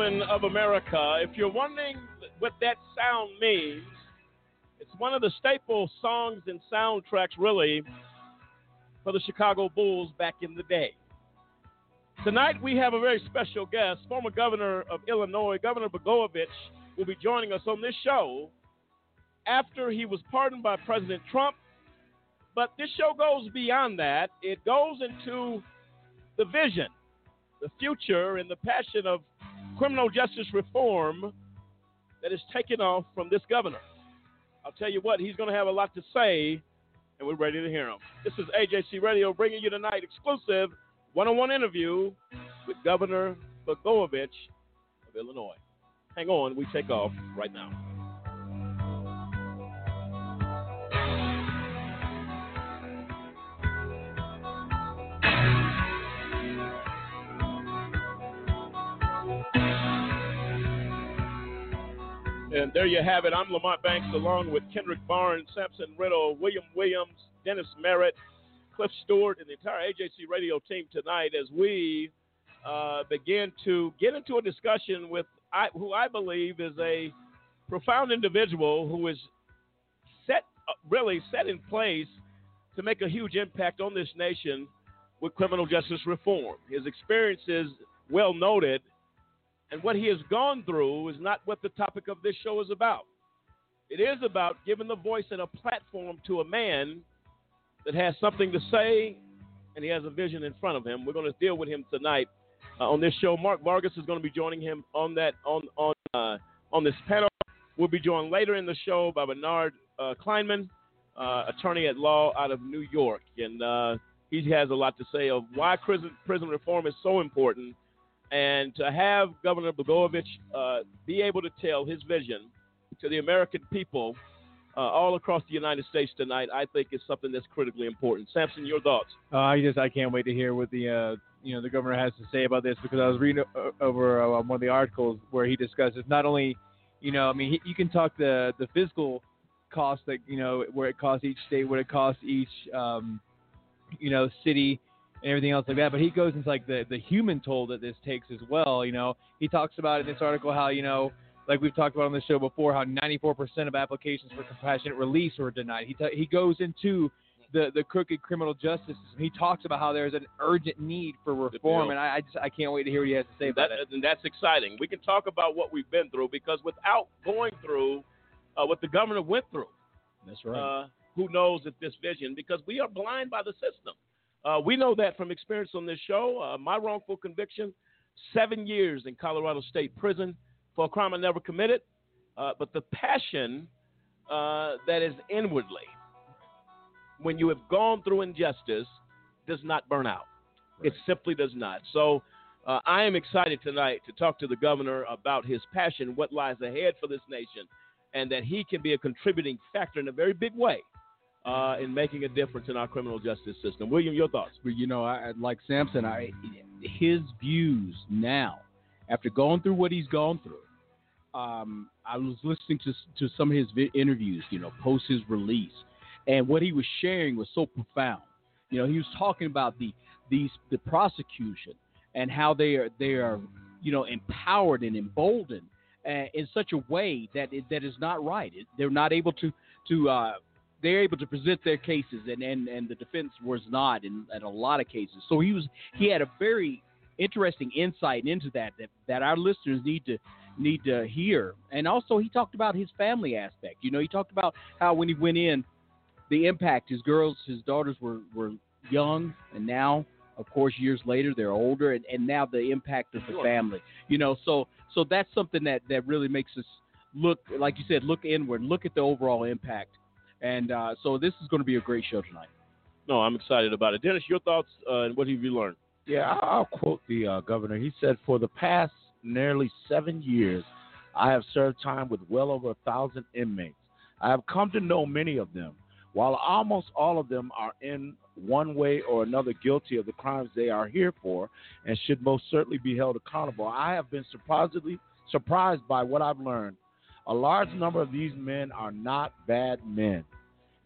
Gentlemen of America, if you're wondering what that sound means, it's one of the staple songs and soundtracks, really, for the Chicago Bulls back in the day. Tonight, we have a very special guest. Former governor of Illinois, Governor Blagojevich, will be joining us on this show after he was pardoned by President Trump. But this show goes beyond that, it goes into the vision the future and the passion of criminal justice reform that is taking off from this governor. I'll tell you what, he's going to have a lot to say, and we're ready to hear him. This is AJC Radio bringing you tonight exclusive one-on-one interview with Governor Blagojevich of Illinois. Hang on, we take off right now. And there you have it. I'm Lamont Banks along with Kendrick Barnes, Sampson Riddle, William Williams, Dennis Merritt, Cliff Stewart, and the entire AJC radio team tonight as we uh, begin to get into a discussion with I, who I believe is a profound individual who is set, uh, really set in place to make a huge impact on this nation with criminal justice reform. His experience is well noted and what he has gone through is not what the topic of this show is about. It is about giving the voice and a platform to a man that has something to say and he has a vision in front of him. We're going to deal with him tonight uh, on this show. Mark Vargas is going to be joining him on that on on uh, on this panel. We'll be joined later in the show by Bernard uh, Kleinman, uh, attorney at law out of New York, and uh, he has a lot to say of why prison prison reform is so important and to have Governor Blagojevich uh, be able to tell his vision to the American people uh, all across the United States tonight, I think is something that's critically important. Samson, your thoughts? Uh, I just I can't wait to hear what the uh, you know the governor has to say about this because I was reading over uh, one of the articles where he discusses not only you know I mean he, you can talk the the physical cost that you know where it costs each state, what it costs each um, you know city and everything else like that. But he goes into like the the human toll that this takes as well. You know, he talks about in this article how you know, like we've talked about on the show before, how 94% of applications for compassionate release were denied. He t- he goes into the the crooked criminal justice system. He talks about how there's an urgent need for reform, and I, I just I can't wait to hear what he has to say about That, it. and that's exciting. We can talk about what we've been through because without going through uh, what the governor went through, That's uh, who knows if this vision, because we are blind by the system. Uh, we know that from experience on this show. Uh, my wrongful conviction, seven years in Colorado State Prison for a crime I never committed. Uh, but the passion uh, that is inwardly, when you have gone through injustice, does not burn out. It simply does not. So uh, I am excited tonight to talk to the governor about his passion, what lies ahead for this nation, and that he can be a contributing factor in a very big way uh, in making a difference in our criminal justice system. William, your thoughts? You know, I, like Samson, I his views now, after going through what he's gone through. Um, I was listening to to some of his vi- interviews, you know, post his release, and what he was sharing was so profound. You know, he was talking about the these the prosecution and how they are they are you know empowered and emboldened uh, in such a way that it, that is not right. It, they're not able to to uh, they're able to present their cases, and and, and the defense was not in, in a lot of cases. So he was he had a very interesting insight into that that that our listeners need to need to hear. And also, he talked about his family aspect. You know, he talked about how when he went in, the impact his girls, his daughters were were young, and now, of course, years later they're older, and, and now the impact of the family. You know, so so that's something that that really makes us look, like you said, look inward, look at the overall impact. And uh, so this is going to be a great show tonight. No, I'm excited about it. Dennis, your thoughts uh, and what have you learned? Yeah, I- I'll quote the uh, governor. He said, "For the past nearly seven years, I have served time with well over a thousand inmates. I have come to know many of them. While almost all of them are in one way or another guilty of the crimes they are here for and should most certainly be held accountable, I have been surprisingly surprised by what I've learned. A large number of these men are not bad men."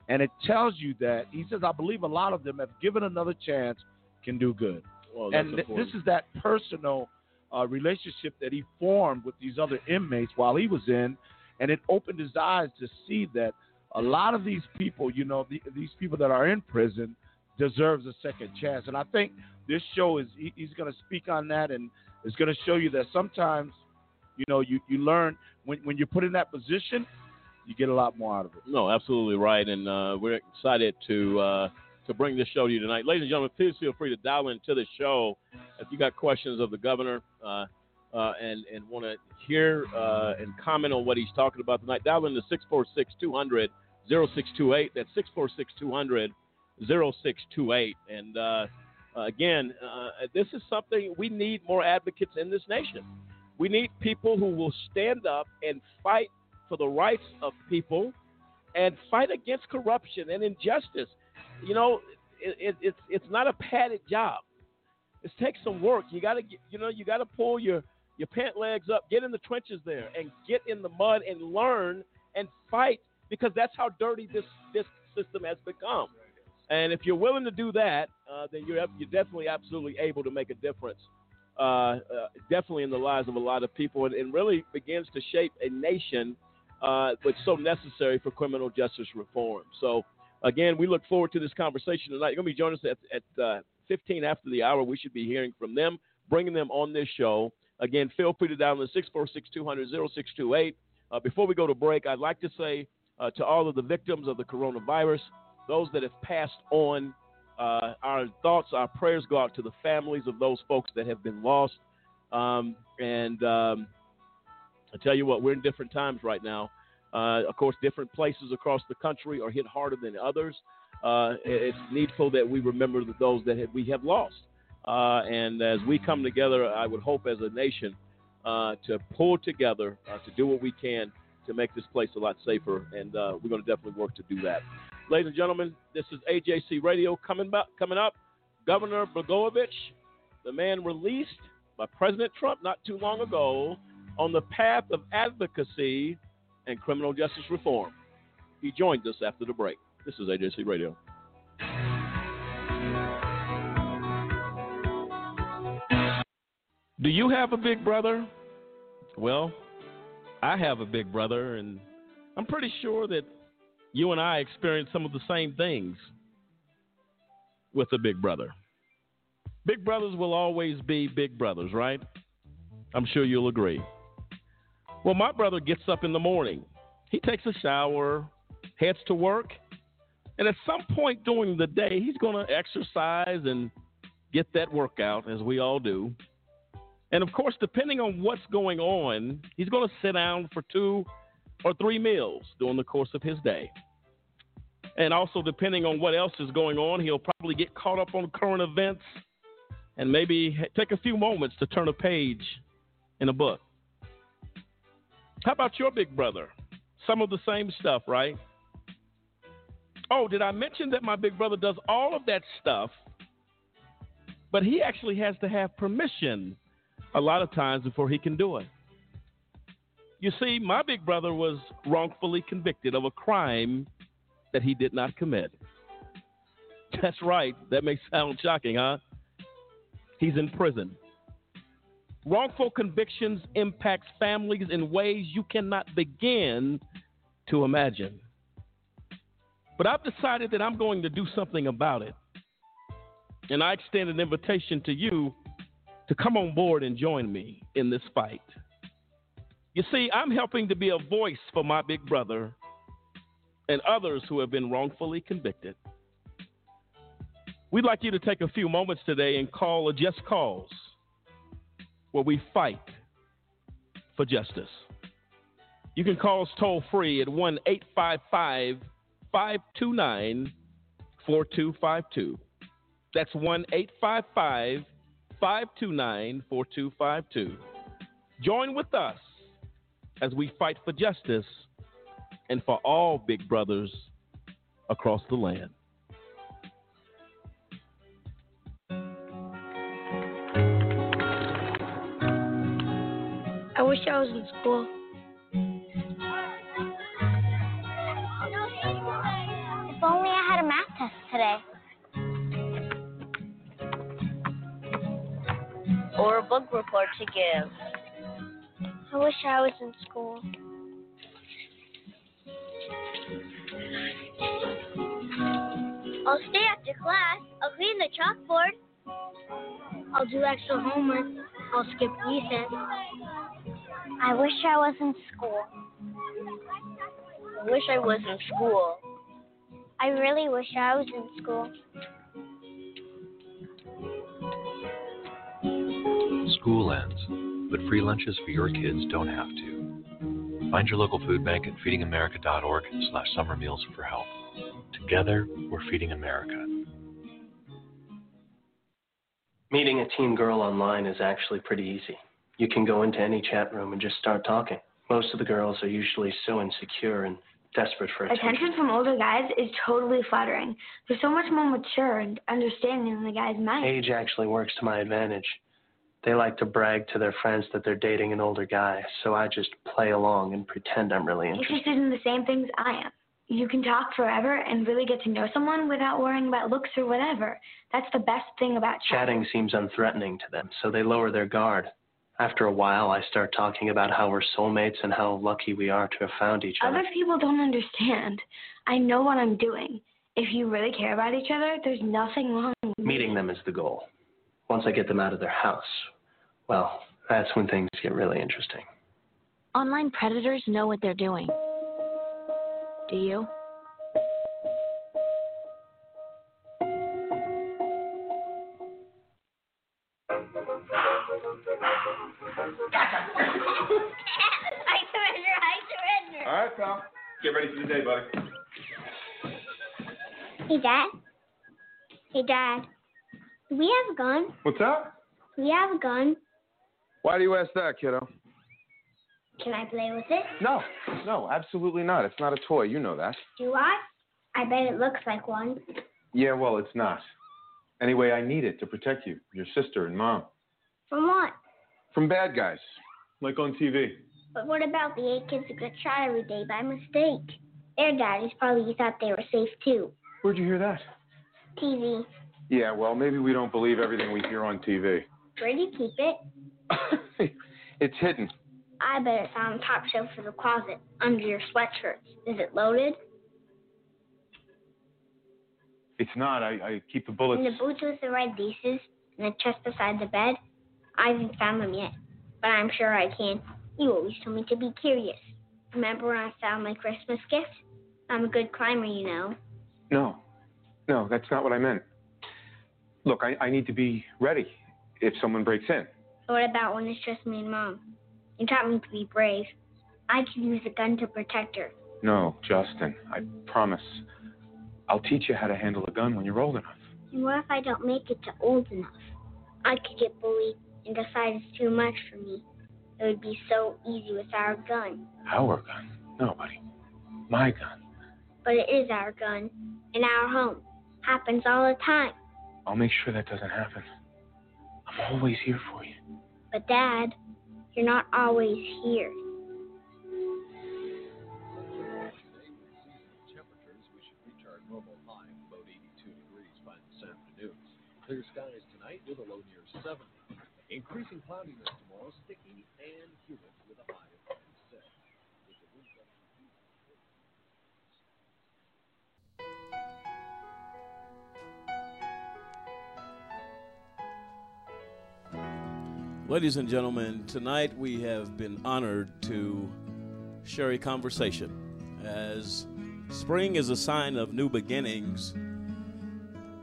And it tells you that he says, I believe a lot of them, if given another chance, can do good Well, and th- this is that personal uh, relationship that he formed with these other inmates while he was in, and it opened his eyes to see that a lot of these people, you know, the, these people that are in prison, deserves a second chance. And I think this show is he, he's going to speak on that, and is going to show you that sometimes, you know, you you learn when when you're put in that position, you get a lot more out of it. No, absolutely right, and uh, we're excited to uh, to bring this show to you tonight, ladies and gentlemen. Please feel free to dial into the show if you got questions of the governor uh, uh, and and want to hear uh, and comment on what he's talking about tonight. Dial into 646-200-0628. That's 646-200-0628, and uh, again, this is something we need more advocates in this nation. We need people who will stand up and fight for the rights of people and fight against corruption and injustice. You know, it, it, it's it's not a padded job. It takes some work. You got to you know you got to pull your your pant legs up, get in the trenches there, and get in the mud and learn and fight because that's how dirty this this system has become. And if you're willing to do that, uh, then you're you're definitely absolutely able to make a difference. Uh, uh, definitely in the lives of a lot of people, and, and really begins to shape a nation uh, that's so necessary for criminal justice reform. So, again, we look forward to this conversation tonight. You're going to be joining us at, at uh, 15 after the hour. We should be hearing from them, bringing them on this show. Again, feel free to dial in 646 200 0628. Uh, Before we go to break, I'd like to say uh, to all of the victims of the coronavirus, those that have passed on, uh, our thoughts, our prayers go out to the families of those folks that have been lost. Um, and um, I tell you what, we're in different times right now. Uh, of course, different places across the country are hit harder than others. Uh, it's needful that we remember those that we have lost. Uh, and as we come together, I would hope as a nation uh, to pull together uh, to do what we can to make this place a lot safer. And we're going to definitely work to do that. Ladies and gentlemen, this is AJC Radio coming, coming up. Governor Blagojevich, the man released by President Trump not too long ago on the path of advocacy and criminal justice reform. He joins us after the break. This is AJC Radio. Do you have a big brother? Well, I have a big brother, and I'm pretty sure that you and I experience some of the same things with a big brother. Big brothers will always be big brothers, right? I'm sure you'll agree. Well, my brother gets up in the morning. He takes a shower, heads to work, and at some point during the day, he's going to exercise and get that workout, as we all do. And of course, depending on what's going on, he's going to sit down for two or three meals during the course of his day. And also, depending on what else is going on, he'll probably get caught up on current events and maybe take a few moments to turn a page in a book. How about your big brother? Some of the same stuff, right? Oh, did I mention that my big brother does all of that stuff, but he actually has to have permission a lot of times before he can do it? You see, my big brother was wrongfully convicted of a crime that he did not commit. That's right. That may sound shocking, huh? He's in prison. Wrongful convictions impacts families in ways you cannot begin to imagine. But I've decided that I'm going to do something about it. And I extend an invitation to you to come on board and join me in this fight. You see, I'm helping to be a voice for my big brother and others who have been wrongfully convicted. We'd like you to take a few moments today and call a Just Cause where we fight for justice. You can call us toll free at 1 855 529 4252. That's 1 855 529 4252. Join with us as we fight for justice and for all big brothers across the land. I wish I was in school. If only I had a math test today. Or a book report to give. I wish I was in school. I'll stay after class. I'll clean the chalkboard. I'll do extra homework. I'll skip recess. I wish I was in school. I wish I was in school. I really wish I was in school. School ends, but free lunches for your kids don't have to. Find your local food bank at feedingamerica.org slash summer meals for help. Together, we're feeding America. Meeting a teen girl online is actually pretty easy. You can go into any chat room and just start talking. Most of the girls are usually so insecure and desperate for attention. Attention from older guys is totally flattering. They're so much more mature and understanding than the guys my age. Age actually works to my advantage. They like to brag to their friends that they're dating an older guy, so I just play along and pretend I'm really interested. Interested in the same things I am. You can talk forever and really get to know someone without worrying about looks or whatever. That's the best thing about Chatting Chatting seems unthreatening to them, so they lower their guard. After a while, I start talking about how we're soulmates and how lucky we are to have found each other. Other people don't understand. I know what I'm doing. If you really care about each other, there's nothing wrong with Meeting them is the goal. Once I get them out of their house, well, that's when things get really interesting. Online predators know what they're doing. Do you? I surrender. I surrender. All right, pal. Get ready for the day, buddy. Hey, Dad. Hey, Dad. Do we have a gun? What's up? Do we have a gun? Why do you ask that, kiddo? Can I play with it? No, no, absolutely not. It's not a toy. You know that. Do I? I bet it looks like one. Yeah, well, it's not. Anyway, I need it to protect you, your sister, and mom From what? from bad guys, like on TV. But what about the eight kids who get shot every day by mistake? Their daddies probably thought they were safe too. Where'd you hear that? TV. Yeah, well, maybe we don't believe everything we hear on TV. Where do you keep it? It's hidden. I bet it's on the um, top shelf of the closet, under your sweatshirts. Is it loaded? It's not. I, I keep the bullets. In the boots with the red laces, and the chest beside the bed? I haven't found them yet, but I'm sure I can. You always told me to be curious. Remember when I found my Christmas gift? I'm a good climber, you know. No, no, that's not what I meant. Look, I, I need to be ready if someone breaks in. What about when it's just me and Mom? You taught me to be brave. I could use a gun to protect her. No, Justin, I promise. I'll teach you how to handle a gun when you're old enough. And what if I don't make it to old enough? I could get bullied and decide it's too much for me. It would be so easy with our gun. Our gun? No, buddy. My gun. But it is our gun. In our home. Happens all the time. I'll make sure that doesn't happen. I'm always here for you. But Dad, you're not always here. Temperatures, we should reach our normal high about 82 degrees by this afternoon. Clear skies tonight with a low near 70. Increasing cloudiness tomorrow, sticky and humid with a high of 56. With the wind Ladies and gentlemen, tonight we have been honored to share a conversation. As spring is a sign of new beginnings,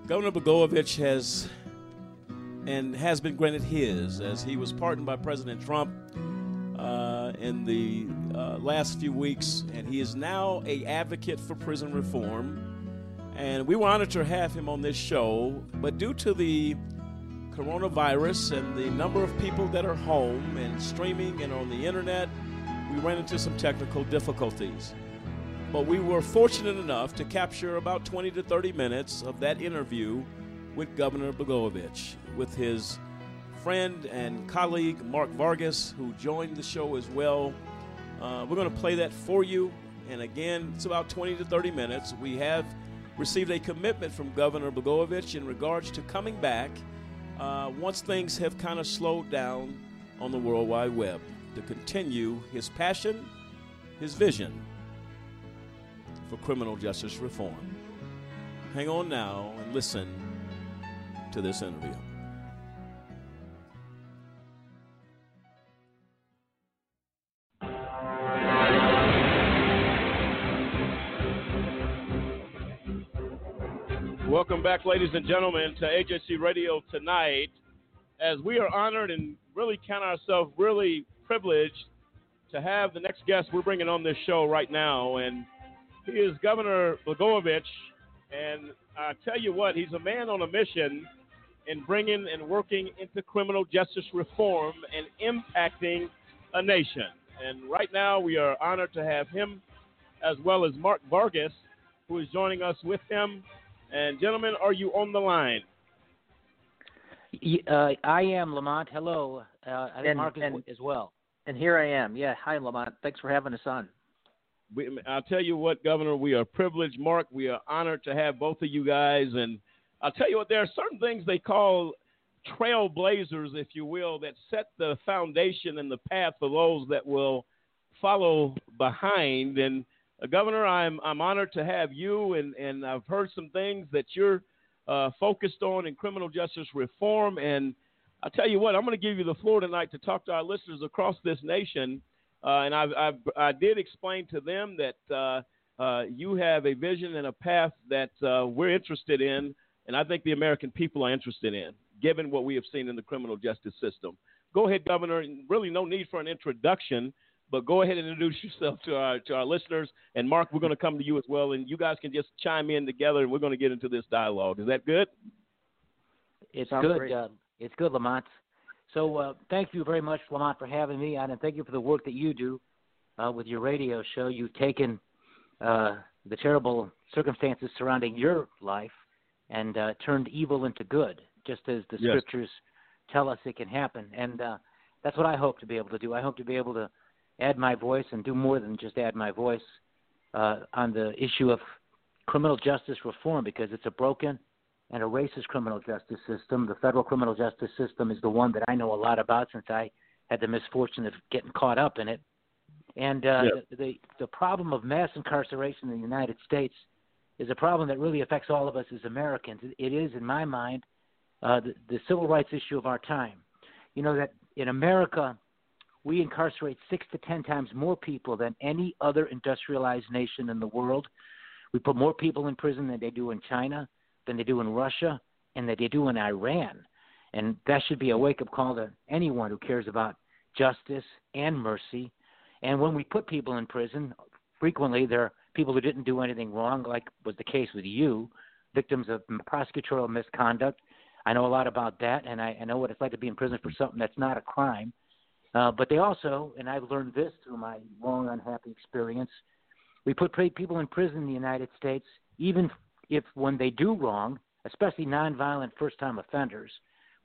Governor Blagojevich has and has been granted his as he was pardoned by President Trump uh, in the uh, last few weeks, and he is now a advocate for prison reform. And we were honored to have him on this show, but due to the coronavirus and the number of people that are home and streaming and on the internet, we ran into some technical difficulties. But we were fortunate enough to capture about 20 to 30 minutes of that interview with Governor Blagojevich, with his friend and colleague Mark Vargas, who joined the show as well. Uh, we're going to play that for you. And again, it's about 20 to 30 minutes. We have received a commitment from Governor Blagojevich in regards to coming back uh, once things have kind of slowed down on the World Wide Web to continue his passion, his vision for criminal justice reform. Hang on now and listen to this interview. Welcome back, ladies and gentlemen, to AJC Radio tonight. As we are honored and really count ourselves really privileged to have the next guest we're bringing on this show right now. And he is Governor Blagojevich. And I tell you what, he's a man on a mission in bringing and working into criminal justice reform and impacting a nation. And right now, we are honored to have him as well as Mark Vargas, who is joining us with him. And, gentlemen, are you on the line? Uh, I am Lamont. Hello. Uh, I think And- Mark is, and- as well. And here I am. Yeah. Hi, Lamont. Thanks for having us on. We, I'll tell you what, Governor, we are privileged. Mark, we are honored to have both of you guys. And I'll tell you what, there are certain things they call trailblazers, if you will, that set the foundation and the path for those that will follow behind. And Governor, I'm I'm honored to have you, and and I've heard some things that you're uh, focused on in criminal justice reform. And I'll tell you what, I'm going to give you the floor tonight to talk to our listeners across this nation. Uh, and I've, I've, I did explain to them that uh, uh, you have a vision and a path that uh, we're interested in, and I think the American people are interested in, given what we have seen in the criminal justice system. Go ahead, Governor. Really, no need for an introduction, but go ahead and introduce yourself to our to our listeners. And Mark, we're going to come to you as well, and you guys can just chime in together, and we're going to get into this dialogue. Is that good? It's Sounds good. great. Uh, it's good, Lamont. So uh, thank you very much, Lamont, for having me on, and thank you for the work that you do uh, with your radio show. You've taken uh, the terrible circumstances surrounding your life and uh, turned evil into good, just as the Yes. scriptures tell us it can happen. And uh, that's what I hope to be able to do. I hope to be able to add my voice and do more than just add my voice uh, on the issue of criminal justice reform because it's a broken and a racist criminal justice system. The federal criminal justice system is the one that I know a lot about since I had the misfortune of getting caught up in it. And uh, Yeah. the, the the problem of mass incarceration in the United States is a problem that really affects all of us as Americans. It- It is, in my mind, uh, the, the civil rights issue of our time. You know that in America, we incarcerate six to ten times more people than any other industrialized nation in the world. We put more people in prison than they do in China, than they do in Russia, and that they do in Iran. And that should be a wake up call to anyone who cares about justice and mercy. And when we put people in prison, frequently they're people who didn't do anything wrong, like was the case with you, victims of prosecutorial misconduct. I know a lot about that, and I, I know what it's like to be in prison for something that's not a crime. Uh, but they also, and I've learned this through my long unhappy experience, we put people in prison in the United States, even if when they do wrong, especially nonviolent first time offenders,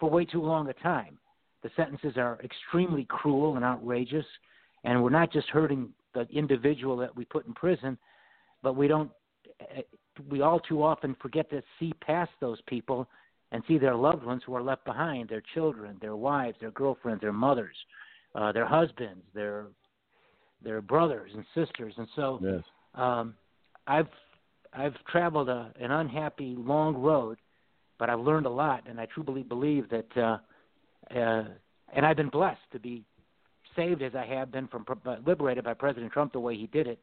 for way too long a time. The sentences are extremely cruel and outrageous, and we're not just hurting the individual that we put in prison, but we don't. eh, We all too often forget to see past those people and see their loved ones who are left behind, their children, their wives, their girlfriends, their mothers, uh, their husbands, their their brothers and sisters, and so Yes. um, I've I've traveled a, an unhappy long road, but I've learned a lot, and I truly believe that uh, uh, and I've been blessed to be saved as I have been from uh, liberated by President Trump the way he did it.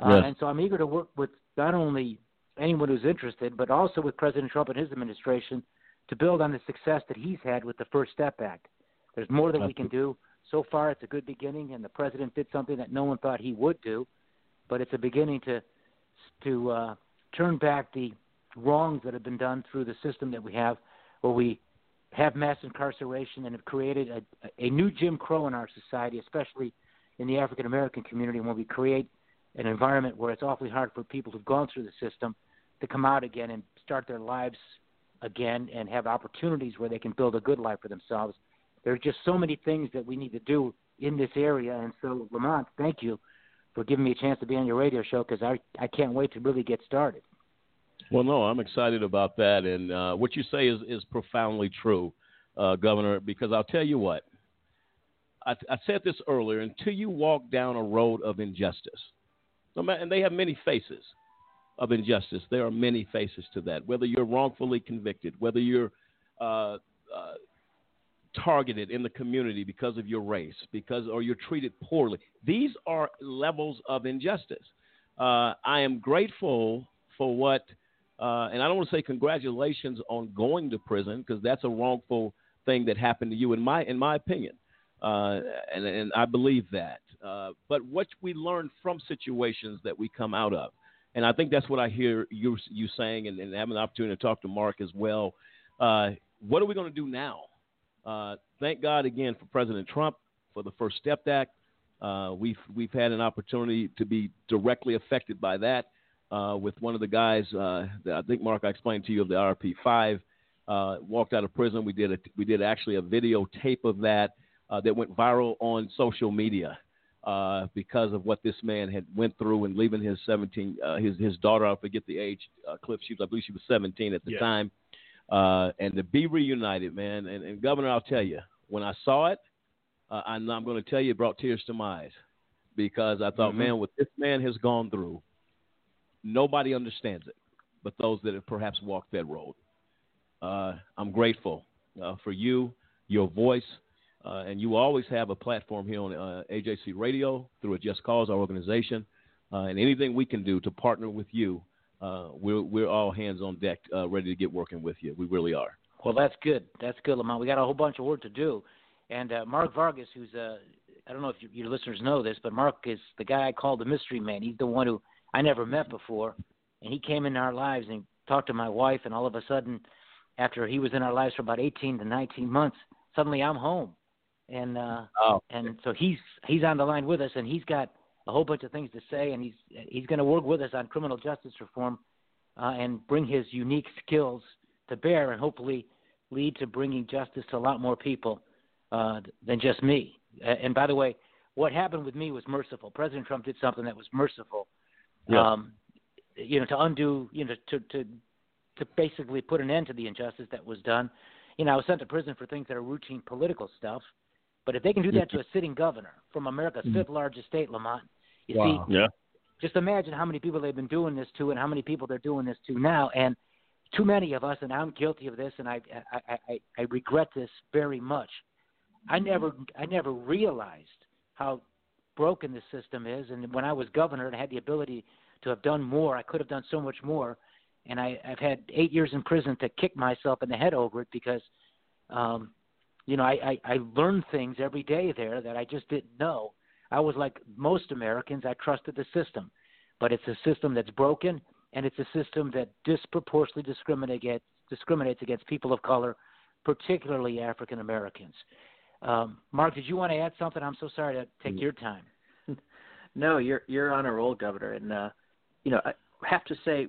Uh, Yes. And so I'm eager to work with not only anyone who's interested, but also with President Trump and his administration to build on the success that he's had with the First Step Act. There's more that we can do. So far, it's a good beginning, and the president did something that no one thought he would do, but it's a beginning to to uh, turn back the wrongs that have been done through the system that we have, where we have mass incarceration and have created a, a new Jim Crow in our society, especially in the African American community, when we create an environment where it's awfully hard for people who've gone through the system to come out again and start their lives again and have opportunities where they can build a good life for themselves. There's just so many things that we need to do in this area, and so Lamont, thank you for giving me a chance to be on your radio show because I I can't wait to really get started. Well, no, I'm excited about that, and uh, what you say is is profoundly true, uh, Governor. Because I'll tell you what, I, I said this earlier. Until you walk down a road of injustice, no matter, and they have many faces of injustice. There are many faces to that. Whether you're wrongfully convicted, whether you're uh, uh, targeted in the community because of your race, because or you're treated poorly. These are levels of injustice. Uh, I am grateful for what, uh, and I don't want to say congratulations on going to prison because that's a wrongful thing that happened to you, in my in my opinion, uh, and and I believe that. Uh, but what we learn from situations that we come out of, and I think that's what I hear you you saying, and, and having the opportunity to talk to Mark as well. Uh, what are we going to do now? Uh, thank God again for President Trump for the First Step Act. Uh, we've we've had an opportunity to be directly affected by that uh, with one of the guys uh, that I think Mark I explained to you of the IRP five uh, walked out of prison. We did a we did actually a videotape of that uh, that went viral on social media uh, because of what this man had went through and leaving his 17 uh, his his daughter I forget the age uh, Cliff she was I believe she was 17 at the Yeah. time uh, and to be reunited man. And, and Governor I'll tell you when I saw it uh, I'm, I'm going to tell you it brought tears to my eyes. Because I thought Mhm. man what this man has gone through nobody understands it but those that have perhaps walked that road. Uh, I'm grateful uh, for you, your voice, uh, and you always have a platform here on uh, AJC Radio through a Just Cause, our organization, uh, and anything we can do to partner with you, uh, we're we're all hands on deck, uh, ready to get working with you. We really are. Well, that's good. That's good, Lamont. We got a whole bunch of work to do. And uh, Mark Vargas, who's uh, I don't know if you, your listeners know this, but Mark is the guy I call the mystery man. He's the one who I never met before, and he came into our lives and talked to my wife, and all of a sudden, after he was in our lives for about 18 to 19 months, suddenly I'm home, and uh, Oh. and so he's he's on the line with us, and he's got a whole bunch of things to say, and he's he's going to work with us on criminal justice reform, uh, and bring his unique skills to bear, and hopefully lead to bringing justice to a lot more people uh, than just me. And by the way, what happened with me was merciful. President Trump did something that was merciful. Yeah. Um, you know, to undo, you know, to to to basically put an end to the injustice that was done. You know, I was sent to prison for things that are routine political stuff. But if they can do that to a sitting governor from America's Mhm. fifth largest state, Lamont, you Wow. see, Yeah. just imagine how many people they've been doing this to and how many people they're doing this to now. And too many of us, and I'm guilty of this, and I, I, I, I regret this very much. I never, I never realized how broken the system is. And when I was governor and I had the ability to have done more, I could have done so much more. And I, I've had eight years in prison to kick myself in the head over it because, um, you know, I, I, I learned things every day there that I just didn't know. I was like most Americans, I trusted the system, but it's a system that's broken, and it's a system that disproportionately discriminate against, discriminates against people of color, particularly African Americans. Um, Mark, did you want to add something? I'm so sorry to take your time. No, you're you're on a roll, Governor, and uh, you know I have to say,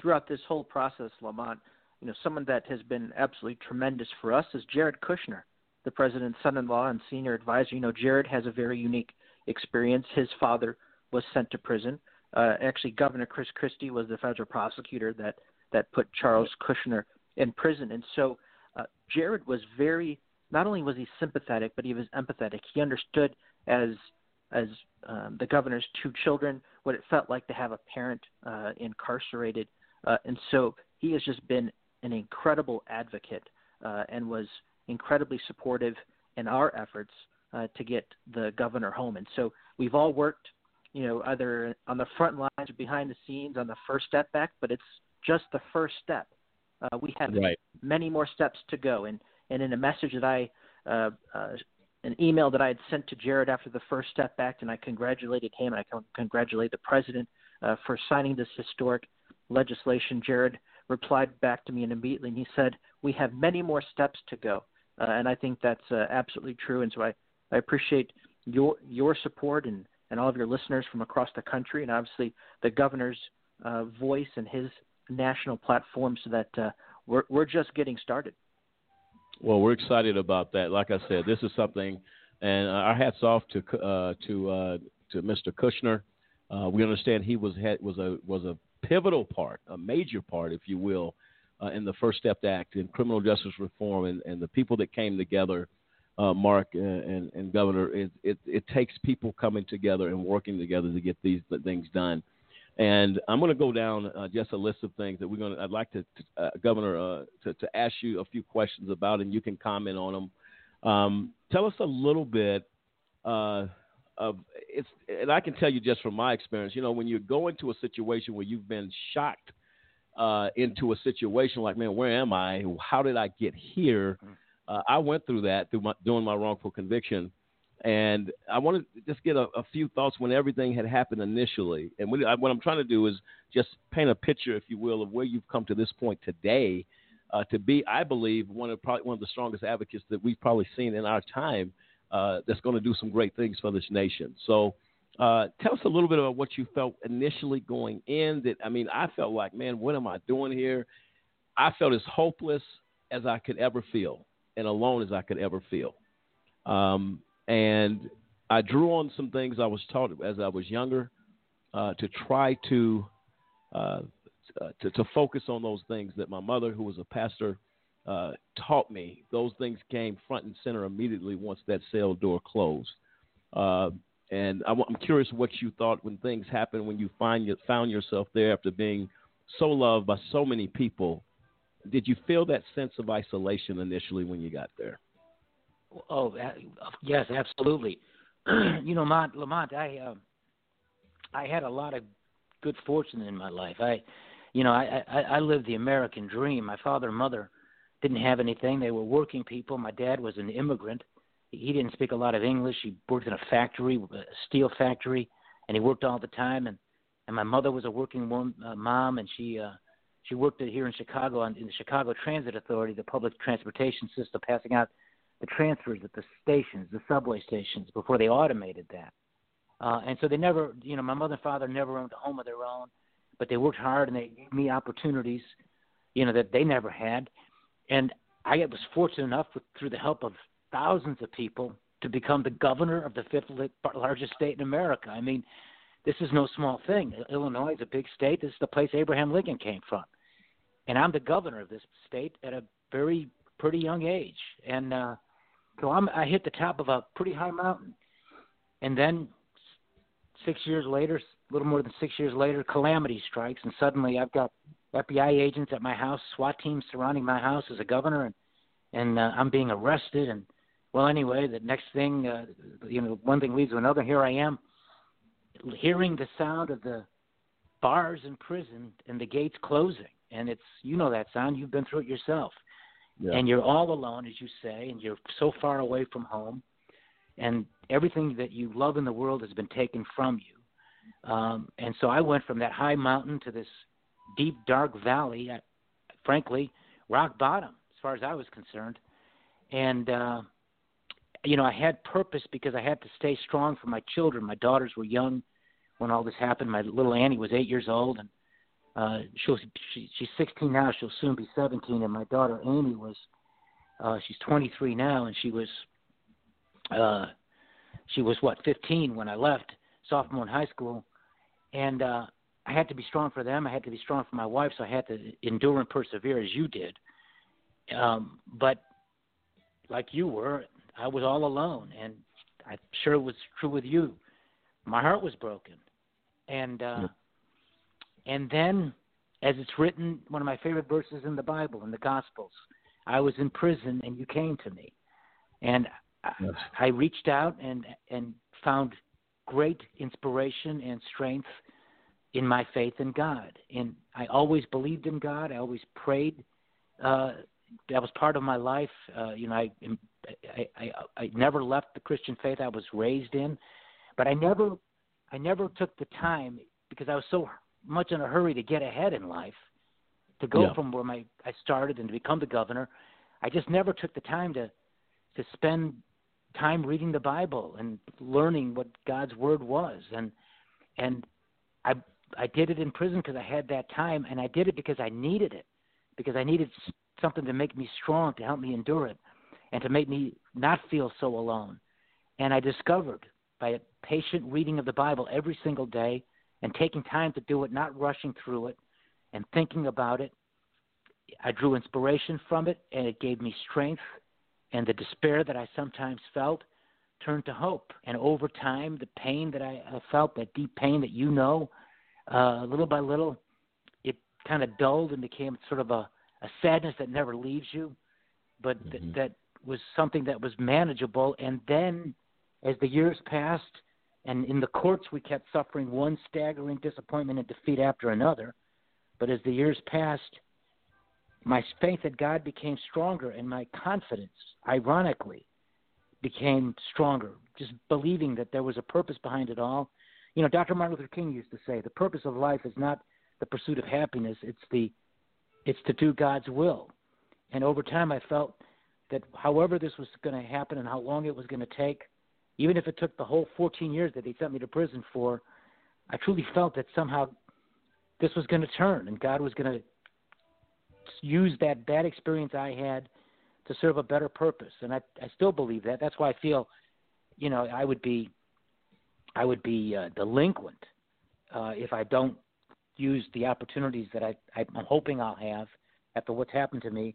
throughout this whole process, Lamont, you know, someone that has been absolutely tremendous for us is Jared Kushner, the president's son-in-law and senior advisor. You know, Jared has a very unique experience. His father was sent to prison. Uh, actually, Governor Chris Christie was the federal prosecutor that that put Charles Kushner in prison, and so uh, Jared was very. Not only was he sympathetic, but he was empathetic. He understood as as um, the governor's two children what it felt like to have a parent uh, incarcerated, uh, and so he has just been an incredible advocate uh, and was incredibly supportive in our efforts uh, to get the governor home. And so we've all worked, you know, either on the front lines or behind the scenes on the First Step Act, but it's just the first step. Uh, we have Right. many more steps to go. And and in a message that I, uh, uh, an email that I had sent to Jared after the First Step Act, and I congratulated him and I con- congratulate the president uh, for signing this historic legislation. Jared replied back to me and immediately, and he said, "We have many more steps to go." Uh, and I think that's uh, absolutely true. And so I, I appreciate your your support and, and all of your listeners from across the country, and obviously the governor's uh, voice and his national platform, so that uh, we're we're just getting started. Well, we're excited about that. Like I said, this is something, and our hats off to uh, to uh, to Mr. Kushner. Uh, we understand he was was a was a pivotal part, a major part, if you will, uh, in the First Step Act in criminal justice reform, and, and the people that came together, uh, Mark and, and, Governor. It, it it takes people coming together and working together to get these things done. And I'm going to go down uh, just a list of things that we're going to. I'd like to, to uh, Governor, uh, to, to ask you a few questions about, and you can comment on them. Um, tell us a little bit uh, of it's, and I can tell you just from my experience. You know, when you go into a situation where you've been shocked uh, into a situation like, man, where am I? How did I get here? Uh, I went through that through my, doing my wrongful conviction. And I wanted to just get a, a few thoughts when everything had happened initially. And what, I, I'm trying to do is just paint a picture, if you will, of where you've come to this point today uh, to be, I believe, one of probably one of the strongest advocates that we've probably seen in our time. Uh, that's going to do some great things for this nation. So, uh, tell us a little bit about what you felt initially going in. That I mean, I felt like, man, what am I doing here? I felt as hopeless as I could ever feel, and alone as I could ever feel. Um, and I drew on some things I was taught as I was younger uh, to try to, uh, to to focus on those things that my mother, who was a pastor, uh, taught me. Those things came front and center immediately once that cell door closed. Uh, and I, am curious what you thought when things happened when you find you found yourself there after being so loved by so many people. Did you feel that sense of isolation initially when you got there? Oh, yes, absolutely. you know, Mont, Lamont, I uh, I had a lot of good fortune in my life. I, you know, I, I I lived the American dream. My father and mother didn't have anything. They were working people. My dad was an immigrant. He didn't speak a lot of English. He worked in a factory, a steel factory, and he worked all the time. And and my mother was a working woman, uh, mom, and she uh, she worked here in Chicago on, in the Chicago Transit Authority, the public transportation system, passing out the transfers at the stations, the subway stations, before they automated that. Uh, and so they never, you know, my mother and father never owned a home of their own, but they worked hard and they gave me opportunities, you know, that they never had. And I was fortunate enough, with, through the help of thousands of people, to become the governor of the fifth largest state in America. I mean, this is no small thing. Illinois is a big state. This is the place Abraham Lincoln came from. And I'm the governor of this state at a very pretty young age. And uh, so I'm, I hit the top of a pretty high mountain. And then six years later, a little more than six years later, calamity strikes, and suddenly I've got FBI agents at my house, SWAT teams surrounding my house as a governor, and and uh, I'm being arrested. And well, anyway, the next thing, uh, you know, one thing leads to another. Here I am, hearing the sound of the bars in prison and the gates closing, and it's you know that sound. You've been through it yourself, Yeah. and you're all alone, as you say, and you're so far away from home, and everything that you love in the world has been taken from you. Um, and so I went from that high mountain to this deep, dark valley, at, frankly, rock bottom as far as I was concerned. And, uh, you know, I had purpose because I had to stay strong for my children. My daughters were young when all this happened. My little Annie was eight years old, and uh, she'll, she, she's 16 now. She'll soon be 17. And my daughter Amy was, uh, she's 23 now, and she was, uh, she was what 15 when I left sophomore in high school, and uh, I had to be strong for them. I had to be strong for my wife, so I had to endure and persevere as you did. Um, but like you were, I was all alone, and I'm sure it was true with you. My heart was broken, and uh, and then, as it's written, one of my favorite verses in the Bible, in the Gospels, I was in prison, and you came to me, and I, I reached out and and found great inspiration and strength in my faith in God. And I always believed in God. I always prayed. Uh, that was part of my life. Uh, you know, I, I I I never left the Christian faith I was raised in, but I never I never took the time because I was so much in a hurry to get ahead in life to go Yeah. from where my I started and to become the governor. I just never took the time to to spend time reading the Bible and learning what God's word was and and I I did it in prison because I had that time and I did it because I needed it because I needed something to make me strong to help me endure it and to make me not feel so alone. And I discovered by a patient reading of the Bible every single day and taking time to do it not rushing through it and thinking about it I drew inspiration from it and it gave me strength. And the despair that I sometimes felt turned to hope. And over time, the pain that I, felt, that deep pain that you know, uh, little by little, it kind of dulled and became sort of a, a sadness that never leaves you, but th- that was something that was manageable. And then, as the years passed, and in the courts, we kept suffering one staggering disappointment and defeat after another. But as the years passed, my faith that God became stronger, and my confidence, ironically, became stronger. Just believing that there was a purpose behind it all. You know, Dr. Martin Luther King used to say, "The purpose of life is not the pursuit of happiness; it's the, it's to do God's will." And over time, I felt that however this was going to happen and how long it was going to take, even if it took the whole 14 years that they sent me to prison for, I truly felt that somehow this was going to turn and God was going to use that bad experience I had to serve a better purpose. And I, I still believe that. That's why I feel, you know, I would be, I would be uh, delinquent uh, if I don't use the opportunities that I, I'm hoping I'll have after what's happened to me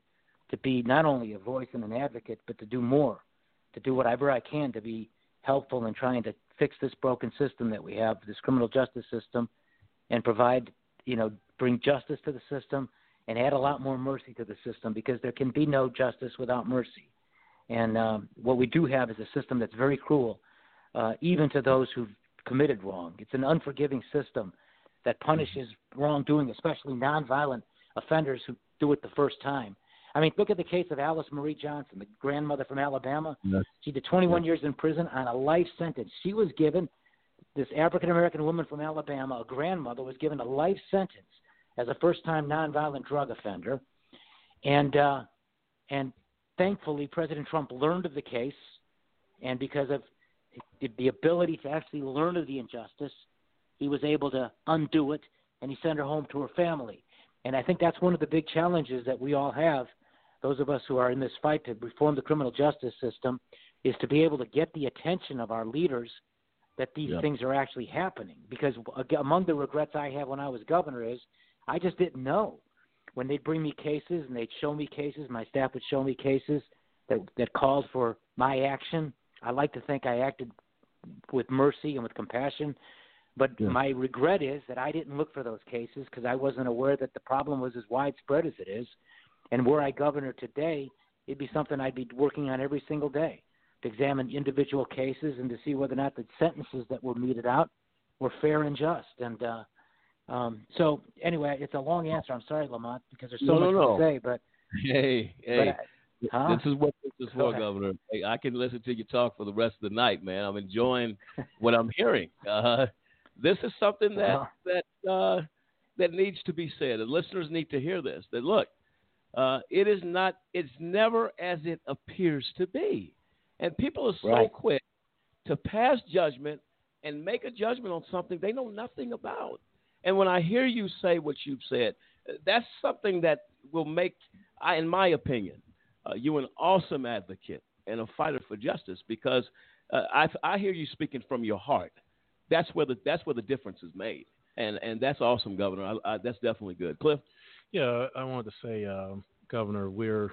to be not only a voice and an advocate, but to do more, to do whatever I can to be helpful in trying to fix this broken system that we have, this criminal justice system, and provide, you know, bring justice to the system and add a lot more mercy to the system because there can be no justice without mercy. And um, what we do have is a system that's very cruel, uh, even to those who've committed wrong. It's an unforgiving system that punishes wrongdoing, especially nonviolent offenders who do it the first time. I mean, look at the case of Alice Marie Johnson, the grandmother from Alabama. She did 21 years in prison on a life sentence. She was given, this African American woman from Alabama, a grandmother, was given a life sentence as a first time nonviolent drug offender. And, uh, and thankfully, President Trump learned of the case. And because of the- the ability to actually learn of the injustice, he was able to undo it and he sent her home to her family. And I think that's one of the big challenges that we all have, those of us who are in this fight to reform the criminal justice system, is to be able to get the attention of our leaders that these Yep. things are actually happening. Because among the regrets I have when I was governor is I just didn't know. When they'd bring me cases and they'd show me cases, my staff would show me cases that that called for my action. I like to think I acted with mercy and with compassion. But my regret is that I didn't look for those cases because I wasn't aware that the problem was as widespread as it is. And were I governor today, it'd be something I'd be working on every single day to examine individual cases and to see whether or not the sentences that were meted out were fair and just. And uh, um, so, anyway, it's a long answer. I'm sorry, Lamont, because there's so No, much no, to say. But Hey, but hey, I- huh? this is what this is for. Governor. Hey, I can listen to you talk for the rest of the night, man. I'm enjoying what I'm hearing. Uh, this is something that that uh, that needs to be said. The listeners need to hear this. That look, uh, it is not. It's never as it appears to be, and people are so Right. quick to pass judgment and make a judgment on something they know nothing about. And when I hear you say what you've said, uh, that's something that will make, I, in my opinion, uh, you an awesome advocate and a fighter for justice because uh, I, I hear you speaking from your heart. That's where the that's where the difference is made, and and that's awesome, Governor. I, I, that's definitely good. Cliff. Yeah, I wanted to say, um, Governor, we're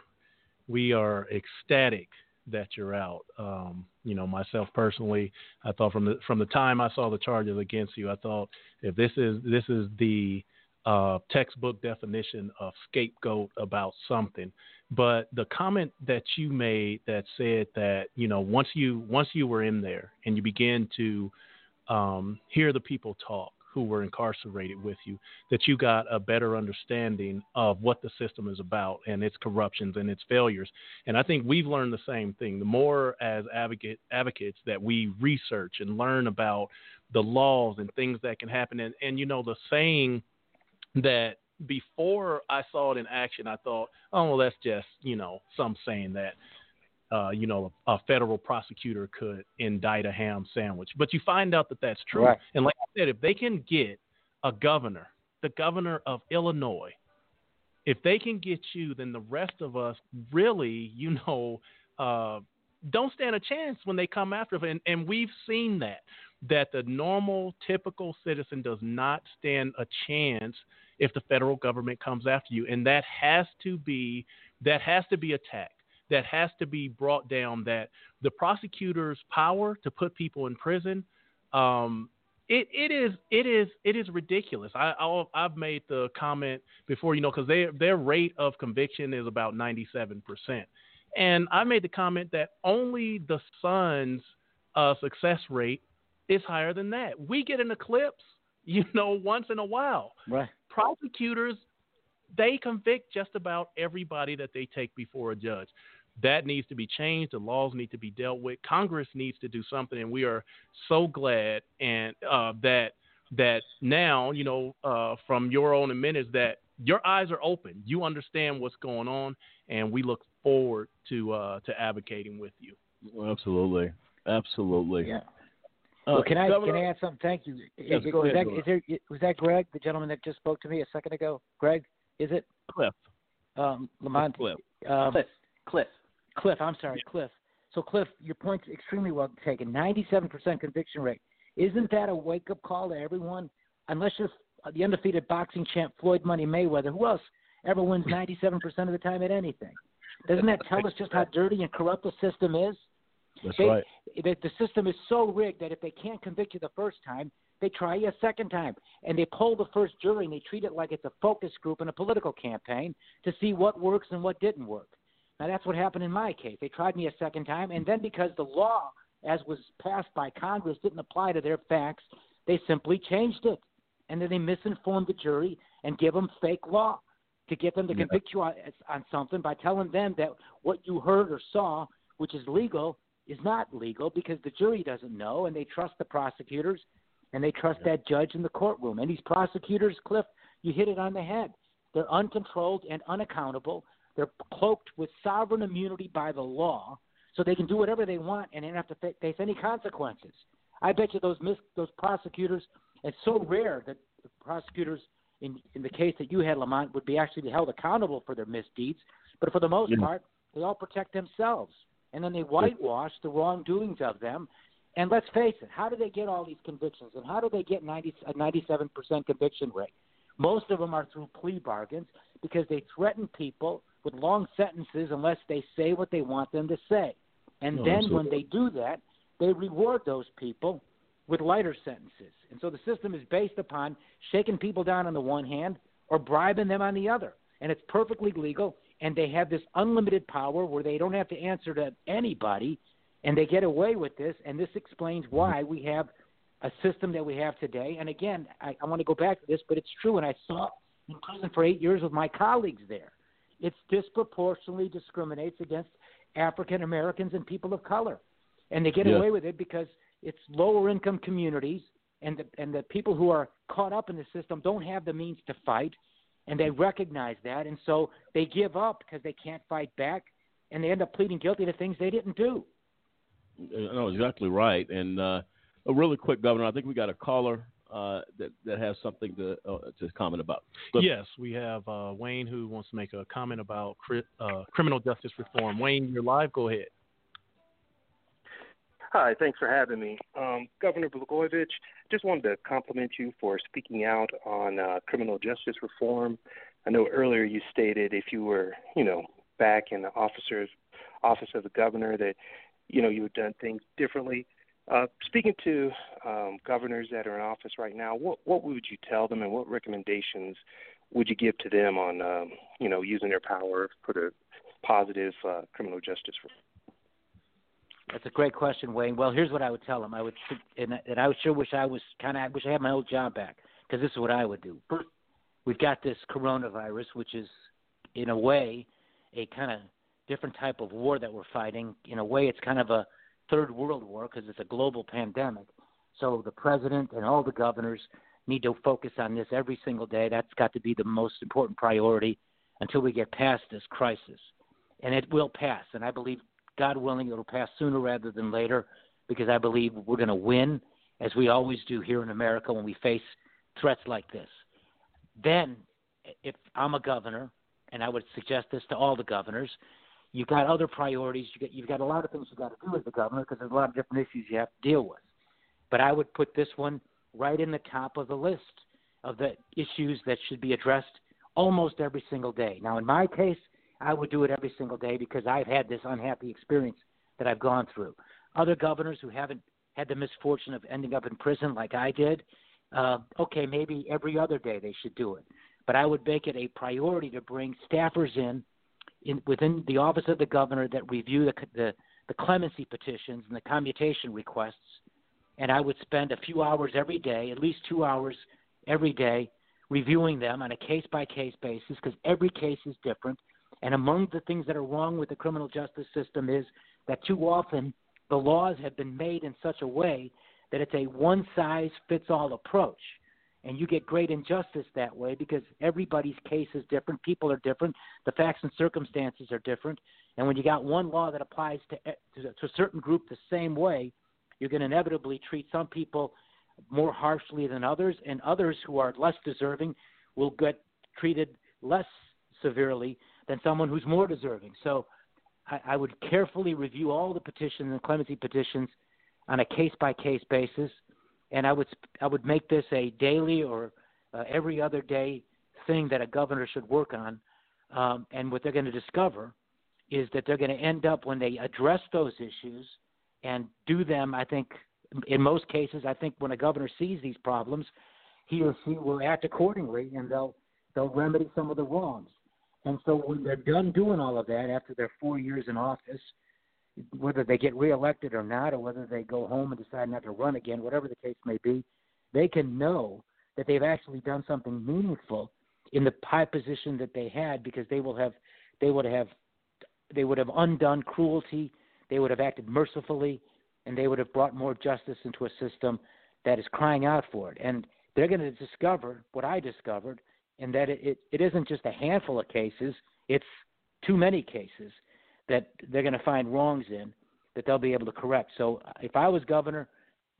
we are ecstatic that you're out. Um, you know, myself personally, I thought from the from the time I saw the charges against you, I thought if this is this is the uh, textbook definition of scapegoat about something. But the comment that you made that said that you know once you once you were in there and you begin to um, hear the people talk who were incarcerated with you, that you got a better understanding of what the system is about and its corruptions and its failures. And I think we've learned the same thing. The more as advocate advocates that we research and learn about the laws and things that can happen, and, and you know the saying that before I saw it in action, I thought, oh, well, that's just you know some saying that uh, you know, a, a, federal prosecutor could indict a ham sandwich. But you find out that that's true. Right. And like I said, if they can get a governor, the governor of Illinois, if they can get you, then the rest of us really, you know, uh, don't stand a chance when they come after us. And, and we've seen that, that the normal, typical citizen does not stand a chance if the federal government comes after you. And that has to be, that has to be attacked that has to be brought down that the prosecutor's power to put people in prison um, it, it is it is it is ridiculous. I i have made the comment before, you know, because their their rate of conviction is about ninety seven percent, and I made the comment that only the Suns' uh, success rate is higher than that. We get an eclipse, you know, once in a while. Right. Prosecutors they convict just about everybody that they take before a judge. That needs to be changed. The laws need to be dealt with. Congress needs to do something, and we are so glad and uh, that that now you know uh, from your own amendments that your eyes are open. You understand what's going on, and we look forward to uh, to advocating with you. Absolutely, absolutely. Yeah. Uh, well, can I Governor, can I add something? Thank you. Yes, is, go was, ahead, that, is there, was that Greg, the gentleman that just spoke to me a second ago? Greg, is it? Cliff. Um, Lamont. Cliff. Um, Cliff. Cliff. Cliff, I'm sorry, Cliff. So, Cliff, your point's extremely well taken. 97% conviction rate. Isn't that a wake up call to everyone? Unless you're the undefeated boxing champ Floyd Money Mayweather, who else ever wins 97% of the time at anything? Doesn't that tell us just how dirty and corrupt the system is? That's they, right. The, the system is so rigged that if they can't convict you the first time, they try you a second time. And they poll the first jury and they treat it like it's a focus group in a political campaign to see what works and what didn't work. Now, that's what happened in my case. They tried me a second time, and then because the law, as was passed by Congress, didn't apply to their facts, they simply changed it. And then they misinformed the jury and give them fake law to get them to Yeah. convict you on, on something by telling them that what you heard or saw, which is legal, is not legal because the jury doesn't know and they trust the prosecutors and they trust that judge in the courtroom. And these prosecutors, Cliff, you hit it on the head. They're uncontrolled and unaccountable. They're cloaked with sovereign immunity by the law, so they can do whatever they want and they don't have to fa- face any consequences. I bet you those mis- those prosecutors. It's so rare that the prosecutors, in in the case that you had, Lamont, would be actually held accountable for their misdeeds. But for the most Yeah. part, they all protect themselves, and then they whitewash the wrongdoings of them. And let's face it, how do they get all these convictions, and how do they get 90, a 97% conviction rate? Most of them are through plea bargains because they threaten people with long sentences unless they say what they want them to say. And Oh, then when they do that, they reward those people with lighter sentences. And so the system is based upon shaking people down on the one hand or bribing them on the other. And it's perfectly legal. And they have this unlimited power where they don't have to answer to anybody. And they get away with this. And this explains mm-hmm. why we have a system that we have today. And again, I, I want to go back to this, but it's true. And I saw in prison for eight years with my colleagues there. It disproportionately discriminates against African Americans and people of color. And they get Yeah. away with it because it's lower income communities and the, and the people who are caught up in the system don't have the means to fight and they recognize that and so they give up because they can't fight back and they end up pleading guilty to things they didn't do. No, exactly right. And uh, a really quick, Governor, I think we got a caller uh, that that has something to uh, to comment about. Go- Yes, we have uh, Wayne who wants to make a comment about cri- uh, criminal justice reform. Wayne, you're live. Go ahead. Hi, thanks for having me. Um, Governor Blagojevich, just wanted to compliment you for speaking out on uh, criminal justice reform. I know earlier you stated if you were, you know, back in the officer's office of the governor that, you know, you had done things differently. Uh, speaking to um, governors that are in office right now, what what would you tell them, and what recommendations would you give to them on um, you know using their power for the positive uh, criminal justice reform? That's a great question, Wayne. Well, here's what I would tell them. I would, and, and I sure wish I was kind of, I wish I had my old job back because this is what I would do. First, we've got this coronavirus, which is, in a way, a kind of different type of war that we're fighting. In a way, it's kind of a third world war because it's a global pandemic. So the president and all the governors need to focus on this every single day. That's got to be the most important priority until we get past this crisis. And it will pass. And I believe God willing, it'll pass sooner rather than later because I believe we're going to win, as we always do here in America when we face threats like this. Then, if I'm a governor, and I would suggest this to all the governors, you've got other priorities. You got, you've got a lot of things you've got to do as a governor because there's a lot of different issues you have to deal with. But I would put this one right in the top of the list of the issues that should be addressed almost every single day. Now, in my case, I would do it every single day because I've had this unhappy experience that I've gone through. Other governors who haven't had the misfortune of ending up in prison like I did, uh, okay, maybe every other day they should do it. But I would make it a priority to bring staffers in, in within the office of the governor that review the, the, the clemency petitions and the commutation requests. And I would spend a few hours every day, at least two hours every day, reviewing them on a case by case basis because every case is different and among the things that are wrong with the criminal justice system is that too often the laws have been made in such a way that it's a one size fits all approach. And you get great injustice that way because everybody's case is different, people are different, the facts and circumstances are different. And when you got one law that applies to, to, to a certain group the same way, you're going to inevitably treat some people more harshly than others, and others who are less deserving will get treated less severely than someone who's more deserving. So I, I would carefully review all the petitions and clemency petitions on a case by case basis, and I would I would make this a daily or uh, every other day thing that a governor should work on. Um, and what they're going to discover is that they're going to end up when they address those issues and do them. I think in most cases, I think when a governor sees these problems, he or she will act accordingly, and they'll they'll remedy some of the wrongs. And so when they're done doing all of that after their four years in office, whether they get reelected or not, or whether they go home and decide not to run again, whatever the case may be, they can know that they've actually done something meaningful in the high position that they had because they will have they would have they would have undone cruelty, they would have acted mercifully, and they would have brought more justice into a system that is crying out for it. And they're going to discover what I discovered and that it, it, it isn't just a handful of cases, it's too many cases that they're going to find wrongs in that they'll be able to correct. So uh, if I was governor,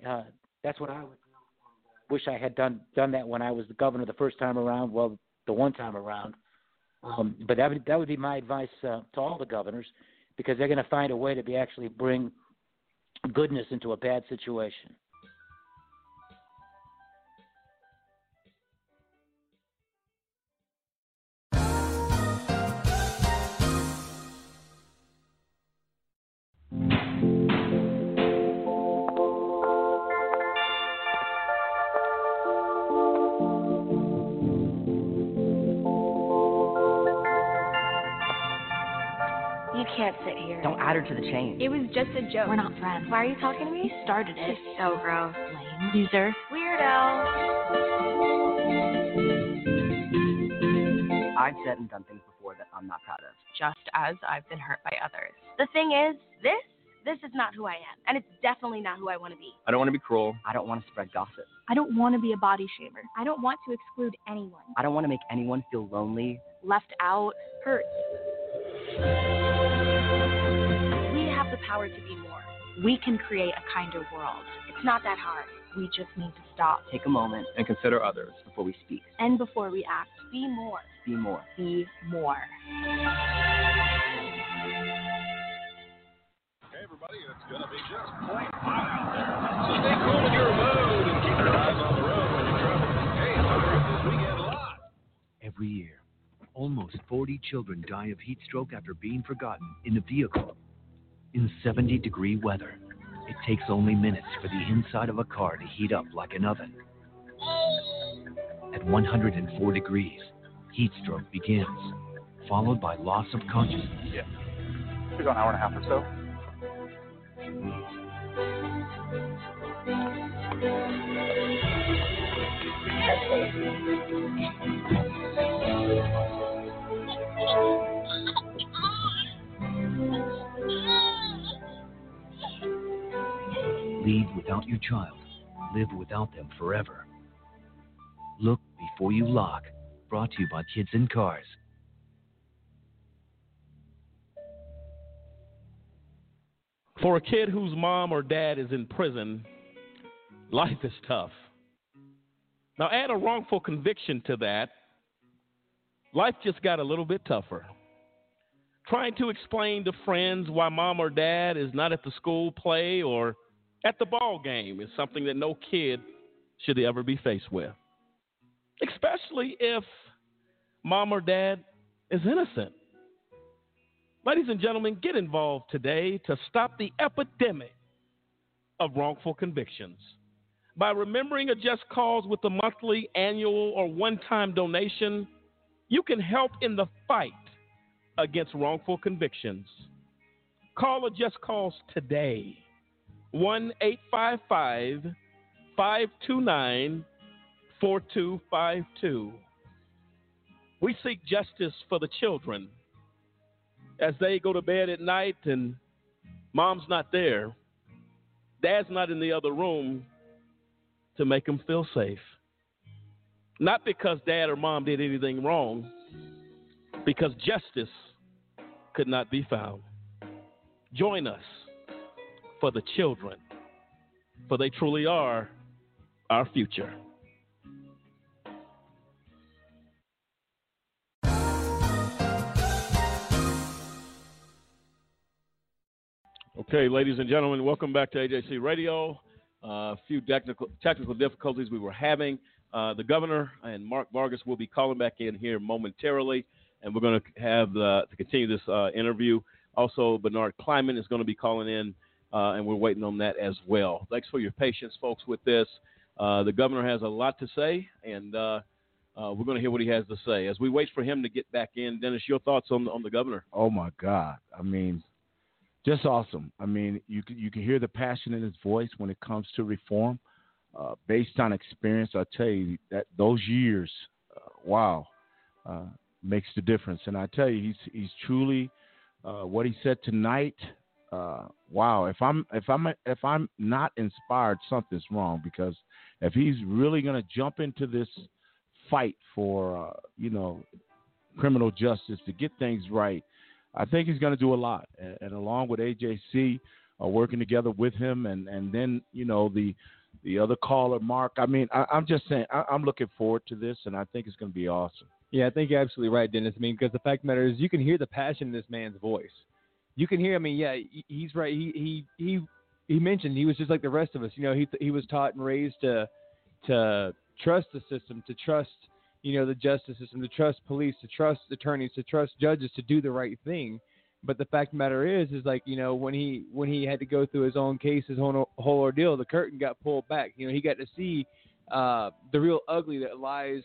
uh, that's what I would. Wish I had done done that when I was the governor the first time around. Well, the one time around. Um, but that would that would be my advice uh, to all the governors because they're going to find a way to be actually bring goodness into a bad situation. Here. Her to the chain. It was just a joke. We're not friends. Why are you talking to me? You started it. This is so gross. Lame. Loser. Weirdo. I've said and done things before that I'm not proud of. Just as I've been hurt by others. The thing is, this this is not who I am, and it's definitely not who I want to be. I don't want to be cruel. I don't want to spread gossip. I don't want to be a body shamer. I don't want to exclude anyone. I don't want to make anyone feel lonely. Left out, hurt. We power to be more. We can create a kinder world. It's not that hard. We just need to stop. Take a moment and consider others before we speak. And before we act, be more. Be more. Be more. Hey, everybody, it's going to be just plain hot out there. So stay cool in your mood and keep your eyes on the road when you're traveling. Hey, it's this weekend live. Every year, almost 40 children die of heat stroke after being forgotten in a vehicle in 70 degree weather. It takes only minutes for the inside of a car to heat up like an oven. At 104 degrees, heat stroke begins, followed by loss of consciousness. Yeah. It's an hour and a half or so. Leave without your child. Live without them forever. Look before you lock. Brought to you by Kids in Cars. For a kid whose mom or dad is in prison, life is tough. Now, add a wrongful conviction to that, life just got a little bit tougher. Trying to explain to friends why mom or dad is not at the school play or at the ball game is something that no kid should ever be faced with, especially if mom or dad is innocent. Ladies and gentlemen, get involved today to stop the epidemic of wrongful convictions. By remembering a just cause with a monthly, annual, or one time donation, you can help in the fight against wrongful convictions. Call a just cause today 1 855 529 4252. We seek justice for the children as they go to bed at night and mom's not there, dad's not in the other room to make them feel safe. Not because dad or mom did anything wrong, because justice could not be found. Join us for the children, for they truly are our future. Okay, ladies and gentlemen, welcome back to AJC Radio. Uh, a few technical, technical difficulties we were having. Uh, the governor and Mark Vargas will be calling back in here momentarily, and we're going to have uh, to continue this uh, interview. Also, Bernard Kleinman is going to be calling in, uh, and we're waiting on that as well. Thanks for your patience, folks, with this. Uh, the governor has a lot to say, and we're going to hear what he has to say. As we wait for him to get back in, Dennis, your thoughts on on the governor? Oh my God! I mean, just awesome. I mean, you can you can hear the passion in his voice when it comes to reform, uh, based on experience. I tell you that those years, uh, wow, uh, makes the difference. And I tell you, he's he's truly uh, what he said tonight. Uh, wow, if I'm if I'm if I'm not inspired, something's wrong because if he's really going to jump into this fight for uh, you know criminal justice to get things right I think he's going to do a lot, and, and along with AJC, uh, working together with him, and and then you know the the other caller, Mark. I mean, I, am just saying, I, am looking forward to this, and I think it's going to be awesome. Yeah, I think you're absolutely right, Dennis. I mean, because the fact of the matter is, you can hear the passion in this man's voice. You can hear. I mean, yeah, he's right. He he he he mentioned he was just like the rest of us. You know, he he was taught and raised to to trust the system, to trust you know, the justice system, to trust police, to trust attorneys, to trust judges to do the right thing. But the fact the matter is, is like you know when he when he had to go through his own case, his whole whole ordeal, the curtain got pulled back. You know, he got to see uh, the real ugly that lies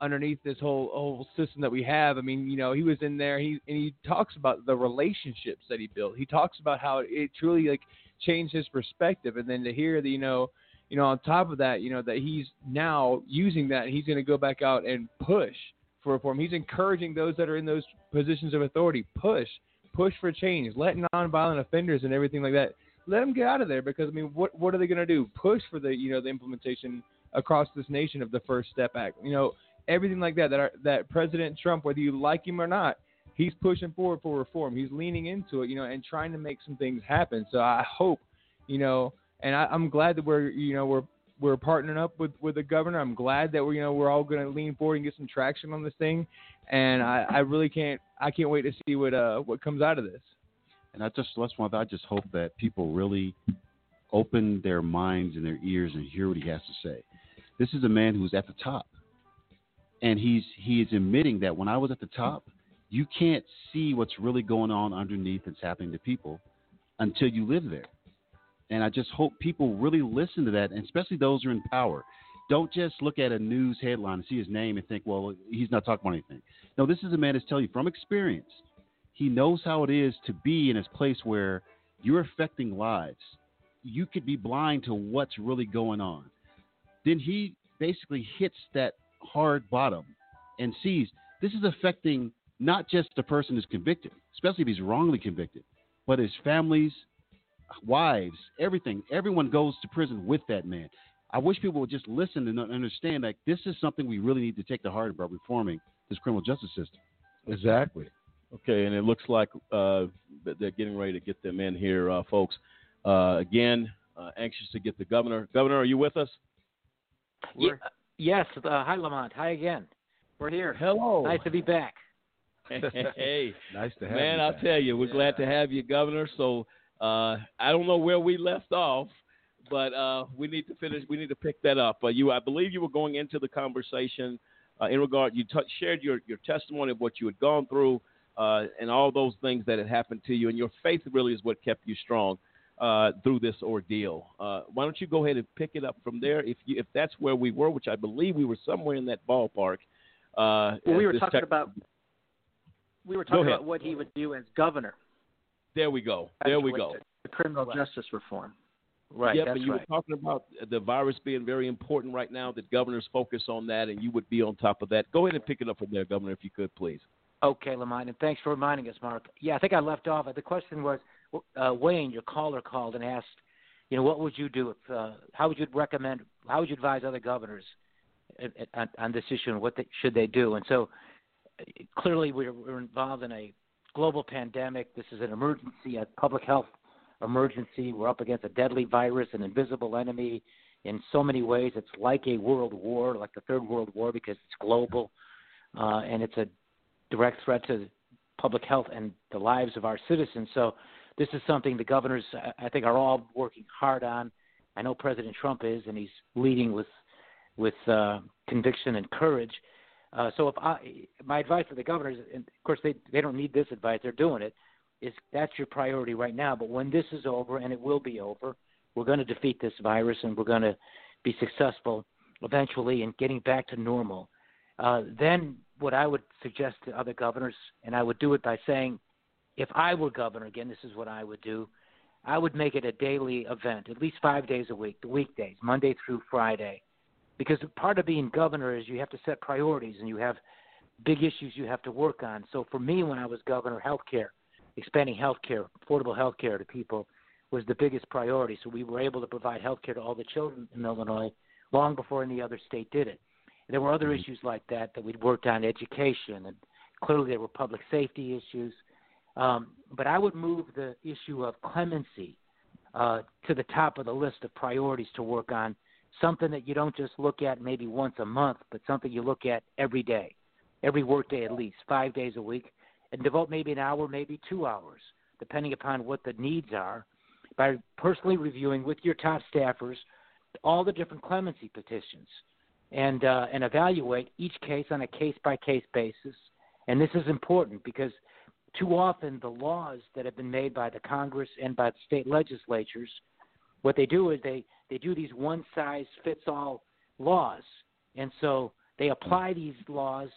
underneath this whole whole system that we have. I mean, you know, he was in there. He and he talks about the relationships that he built. He talks about how it truly like changed his perspective. And then to hear the you know you know, on top of that, you know, that he's now using that, he's going to go back out and push for reform. He's encouraging those that are in those positions of authority, push, push for change, let nonviolent offenders and everything like that, let them get out of there because I mean, what what are they going to do? Push for the you know the implementation across this nation of the First Step Act, you know, everything like that. That are, that President Trump, whether you like him or not, he's pushing forward for reform. He's leaning into it, you know, and trying to make some things happen. So I hope, you know, and I, am glad that we're you know we're we're partnering up with with the governor. I'm glad that we're you know we're all going to lean forward and get some traction on this thing, and I, I really can't I can't wait to see what uh what comes out of this. And I just let's one I just hope that people really open their minds and their ears and hear what he has to say. This is a man who's at the top, and he's he is admitting that when I was at the top, you can't see what's really going on underneath that's happening to people until you live there. And I just hope people really listen to that, and especially those who are in power. Don't just look at a news headline and see his name and think, well, he's not talking about anything. No, this is a man that's telling you from experience. He knows how it is to be in a place where you're affecting lives. You could be blind to what's really going on. Then he basically hits that hard bottom and sees this is affecting not just the person who's convicted, especially if he's wrongly convicted, but his families, wives, everything. Everyone goes to prison with that man. I wish people would just listen and understand that this is something we really need to take to heart about reforming this criminal justice system. Exactly. Okay, and it looks like uh, they're getting ready to get them in here, uh, folks. Uh, again, uh, anxious to get the governor. Governor, are you with us? Ye- yes. Uh, hi, Lamont. Hi again. We're here. Hello. Nice to be back. hey, nice to have man, you Man, I'll back. tell you, we're glad to have you, Governor. So uh, I don't know where we left off, but uh, we need to finish. We need to pick that up. Uh, you, I believe, you were going into the conversation uh, in regard. You t- shared your your testimony of what you had gone through uh, and all those things that had happened to you, and your faith really is what kept you strong. Uh, through this ordeal, uh, why don't you go ahead and pick it up from there? If you, if that's where we were, which I believe we were somewhere in that ballpark. Uh, Well, we were talking tech- about we were talking about what he would do as governor. There we go. There we go. The criminal justice reform. Right. That's and you right. were talking about the virus being very important right now, that governors focus on that, and you would be on top of that. Go ahead and pick it up from there, Governor, if you could, please. Okay, Lamont, and thanks for reminding us, Mark. Yeah, I think I left off. The question was, uh, Wayne, your caller called and asked, you know, what would you do? If, uh, how would you recommend? How would you advise other governors on, on this issue and what they, should they do? And so, uh, clearly, we're, we're involved in a global pandemic. This is an emergency, a public health emergency. We're up against a deadly virus, an invisible enemy. In so many ways, it's like a world war, like the Third World War, because it's global, uh, and it's a direct threat to public health and the lives of our citizens. So this is something the governors, I- think, are all working hard on. I know President Trump is, and he's leading with with uh, conviction and courage. Uh, so if I, my advice to the governors, and of course they they don't need this advice, they're doing it, is that's your priority right now. But when this is over, and it will be over, we're going to defeat this virus, and we're going to be successful eventually in getting back to normal. Uh, then what I would suggest to other governors, and I would do it by saying, if I were governor, again, this is what I would do. I would make it a daily event, at least five days a week, the weekdays, Monday through Friday. Because part of being governor is you have to set priorities and you have big issues you have to work on. So for me, when I was governor, health care, expanding health care, affordable health care to people was the biggest priority. So we were able to provide health care to all the children in Illinois long before any other state did it. There were other mm-hmm. issues like that that we'd worked on, education, and clearly there were public safety issues. Um, but I would move the issue of clemency uh, to the top of the list of priorities to work on. Something that you don't just look at maybe once a month, but something you look at every day, every workday at least, five days a week, and devote maybe an hour, maybe two hours, depending upon what the needs are, by personally reviewing with your top staffers all the different clemency petitions and uh, and evaluate each case on a case by case basis. And this is important because too often the laws that have been made by the Congress and by the state legislatures, what they do is they they do these one size fits all laws, and so they apply these laws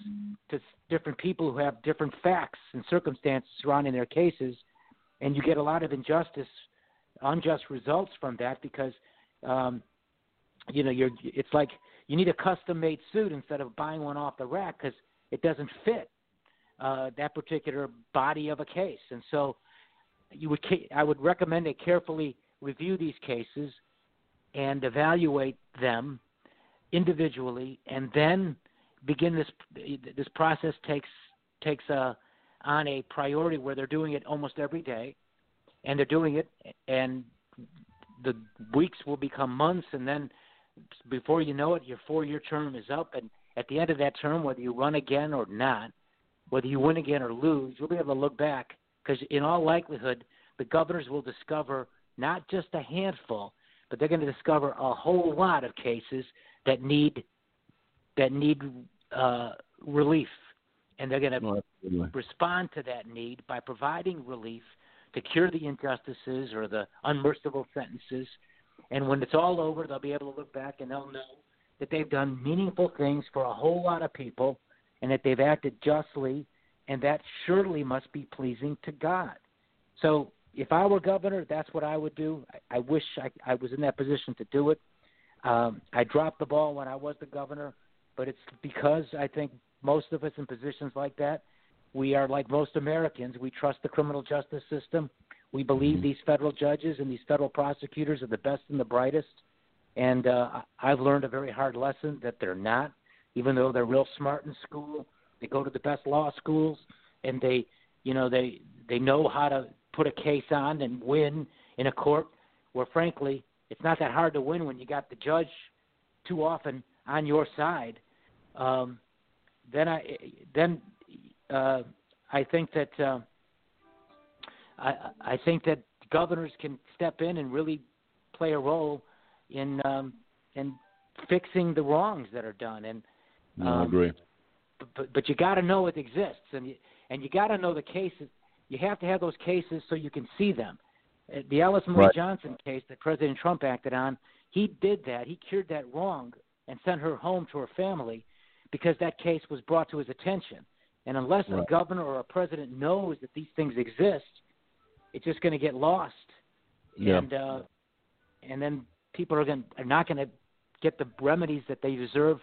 to different people who have different facts and circumstances surrounding their cases, and you get a lot of injustice, unjust results from that because um, you know you're it's like you need a custom made suit instead of buying one off the rack because it doesn't fit uh, that particular body of a case. And so you would I would recommend they carefully review these cases and evaluate them individually and then begin this this process takes takes a on a priority where they're doing it almost every day and they're doing it and the weeks will become months and then before you know it your four year term is up and at the end of that term whether you run again or not whether you win again or lose you'll be able to look back because in all likelihood the governors will discover not just a handful but they're going to discover a whole lot of cases that need that need uh, relief and they're going to respond to that need by providing relief to cure the injustices or the unmerciful sentences. And when it's all over, they'll be able to look back and they'll know that they've done meaningful things for a whole lot of people and that they've acted justly, and that surely must be pleasing to God. So if I were governor, that's what I would do. I, I wish I, I was in that position to do it. Um, I dropped the ball when I was the governor, but it's because I think most of us in positions like that, we are like most Americans. We trust the criminal justice system. We believe these federal judges and these federal prosecutors are the best and the brightest. And uh, I've learned a very hard lesson that they're not, even though they're real smart in school. They go to the best law schools, and they, you know, they they know how to put a case on and win in a court. Where frankly, it's not that hard to win when you got the judge too often on your side. Um, then I then uh, I think that uh, I I think that governors can step in and really play a role in um, in fixing the wrongs that are done. And No, I um, agree. but but you got to know it exists, and you, and you got to know the cases. You have to have those cases so you can see them. Uh, The Alice Marie Right. Johnson case that President Trump acted on, he did that. He cured that wrong and sent her home to her family because that case was brought to his attention. And unless a governor or a president knows that these things exist, it's just going to get lost. Yeah. And uh, and then people are going are not going to get the remedies that they deserve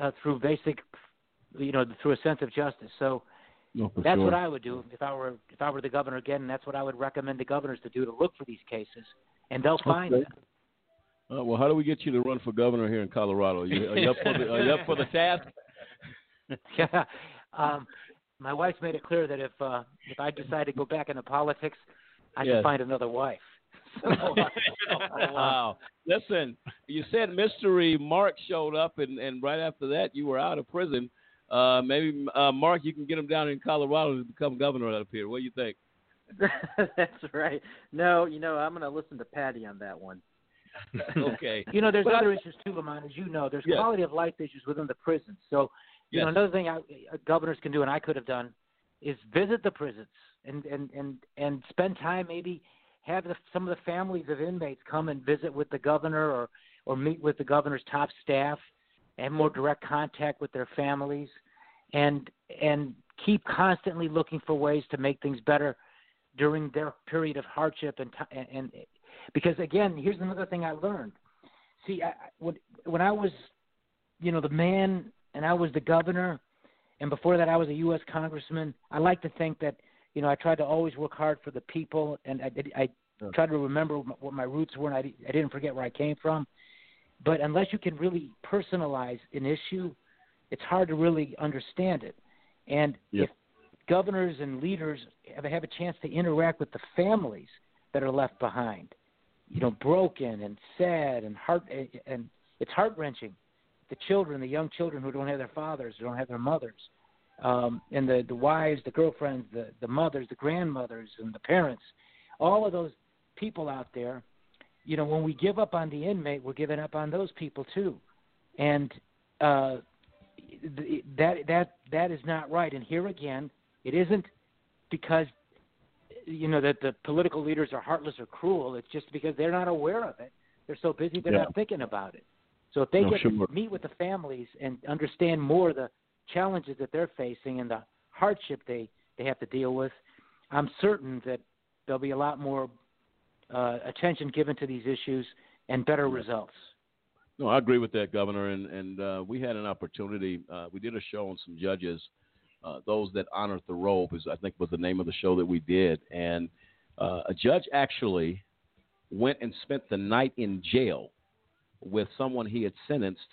uh, through basic, you know, through a sense of justice. So No, that's sure. what I would do if I were if I were the governor again. And that's what I would recommend the governors to do to look for these cases, and they'll find Okay. them. Uh, well, how do we get you to run for governor here in Colorado? Are you, are you up for the, are you up for the task? yeah. Um, my wife's made it clear that if uh, if I decide to go back into politics, I Yes. can find another wife. So, wow. Listen, you said mystery Mark showed up, and, and right after that, you were out of prison. Uh, maybe uh, Mark, you can get him down in Colorado to become governor up here. What do you think? That's right. No, you know, I'm going to listen to Patti on that one. okay. You know, there's But I- other issues too, Lamont, as you know. There's Yes. quality of life issues within the prisons. So, you know, another thing I, uh, governors can do, and I could have done, is visit the prisons and and and and spend time. Maybe have the, some of the families of inmates come and visit with the governor, or or meet with the governor's top staff, and more direct contact with their families, and and keep constantly looking for ways to make things better during their period of hardship and and, and because again, here's another thing I learned. See, I- when when I was, you know, the man and I was the governor, and before that I was a U.S. congressman. I like to think that you know I tried to always work hard for the people, and I did, I tried to remember what my- roots were, and I, I didn't forget where I came from. But unless you can really personalize an issue, it's hard to really understand it. And if governors and leaders have, have a chance to interact with the families that are left behind, you know, broken and sad and heart eh, eh, and it's heart wrenching. The children, the young children who don't have their fathers, who don't have their mothers, um, and the the wives, the girlfriends, the the mothers, the grandmothers, and the parents, all of those people out there. You know, when we give up on the inmate, we're giving up on those people too, and uh, th- that that that is not right. And here again, it isn't because you know that the political leaders are heartless or cruel. It's just because they're not aware of it. They're so busy they're Yeah. not thinking about it. So if they No, get sure. to meet with the families and understand more the challenges that they're facing and the hardship they they have to deal with, I'm certain that there'll be a lot more uh, attention given to these issues and better results. No, I agree with that, Governor. And and uh, we had an opportunity. Uh, we did a show on some judges, uh, those that honor Thoreau, is I think was the name of the show that we did. And uh, a judge actually went and spent the night in jail with someone he had sentenced.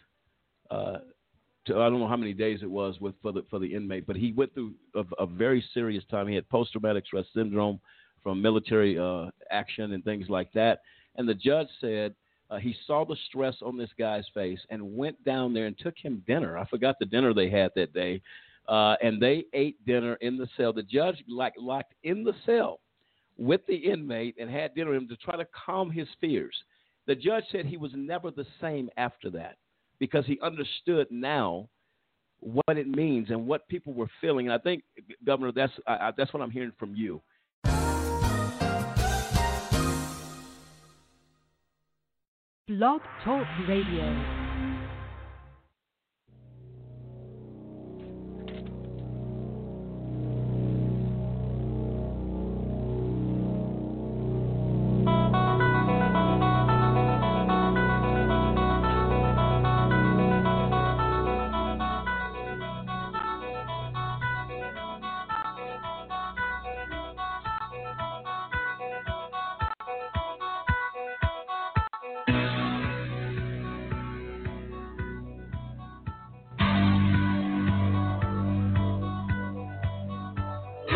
To, I don't know how many days it was with for the for the inmate, but he went through a, a very serious time. He had post traumatic stress syndrome from military uh, action and things like that. And the judge said uh, he saw the stress on this guy's face and went down there and took him dinner. I forgot the dinner they had that day, uh, and they ate dinner in the cell. The judge like locked in the cell with the inmate and had dinner with him to try to calm his fears. The judge said he was never the same after that because he understood now what it means and what people were feeling. And I think, Governor, that's I, that's what I'm hearing from you. Blog Talk Radio.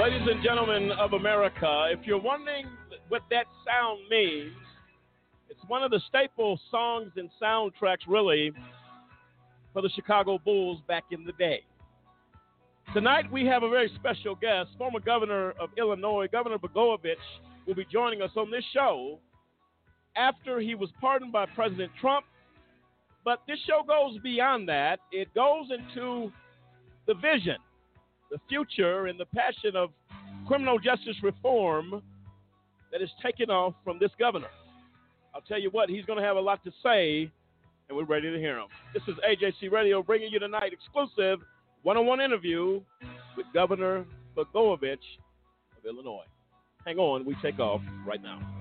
Ladies and gentlemen of America, if you're wondering what that sound means, it's one of the staple songs and soundtracks, really, for the Chicago Bulls back in the day. Tonight, we have a very special guest. Former governor of Illinois, Governor Blagojevich, will be joining us on this show after he was pardoned by President Trump. But this show goes beyond that, it goes into the vision the future and the passion of criminal justice reform that is taking off from this governor. I'll tell you what, he's going to have a lot to say, and we're ready to hear him. This is AJC Radio bringing you tonight exclusive one-on-one interview with Governor Blagojevich of Illinois. Hang on, we take off right now.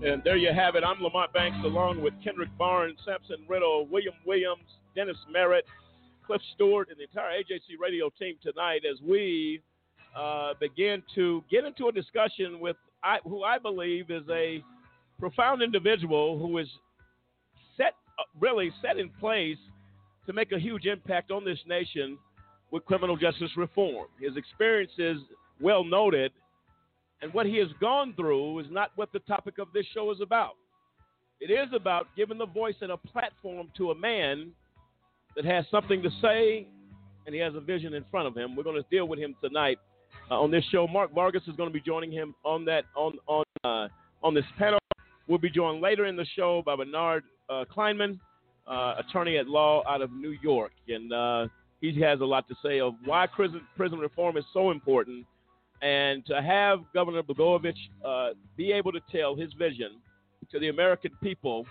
And there you have it. I'm Lamont Banks along with Kendrick Barnes, Sampson Riddle, William Williams, Dennis Merritt, Cliff Stewart, and the entire AJC radio team tonight as we uh, begin to get into a discussion with I, who I believe is a profound individual who is set, uh, really set in place to make a huge impact on this nation with criminal justice reform. His experience is well noted and what he has gone through is not what the topic of this show is about. It is about giving the voice and a platform to a man that has something to say and he has a vision in front of him. We're going to deal with him tonight uh, on this show. Mark Vargas is going to be joining him on that on on uh, on this panel. We'll be joined later in the show by Bernard uh, Kleinman, uh, attorney at law out of New York, and uh, he has a lot to say of why prison prison reform is so important and to have Governor Blagojevich uh, be able to tell his vision to the American people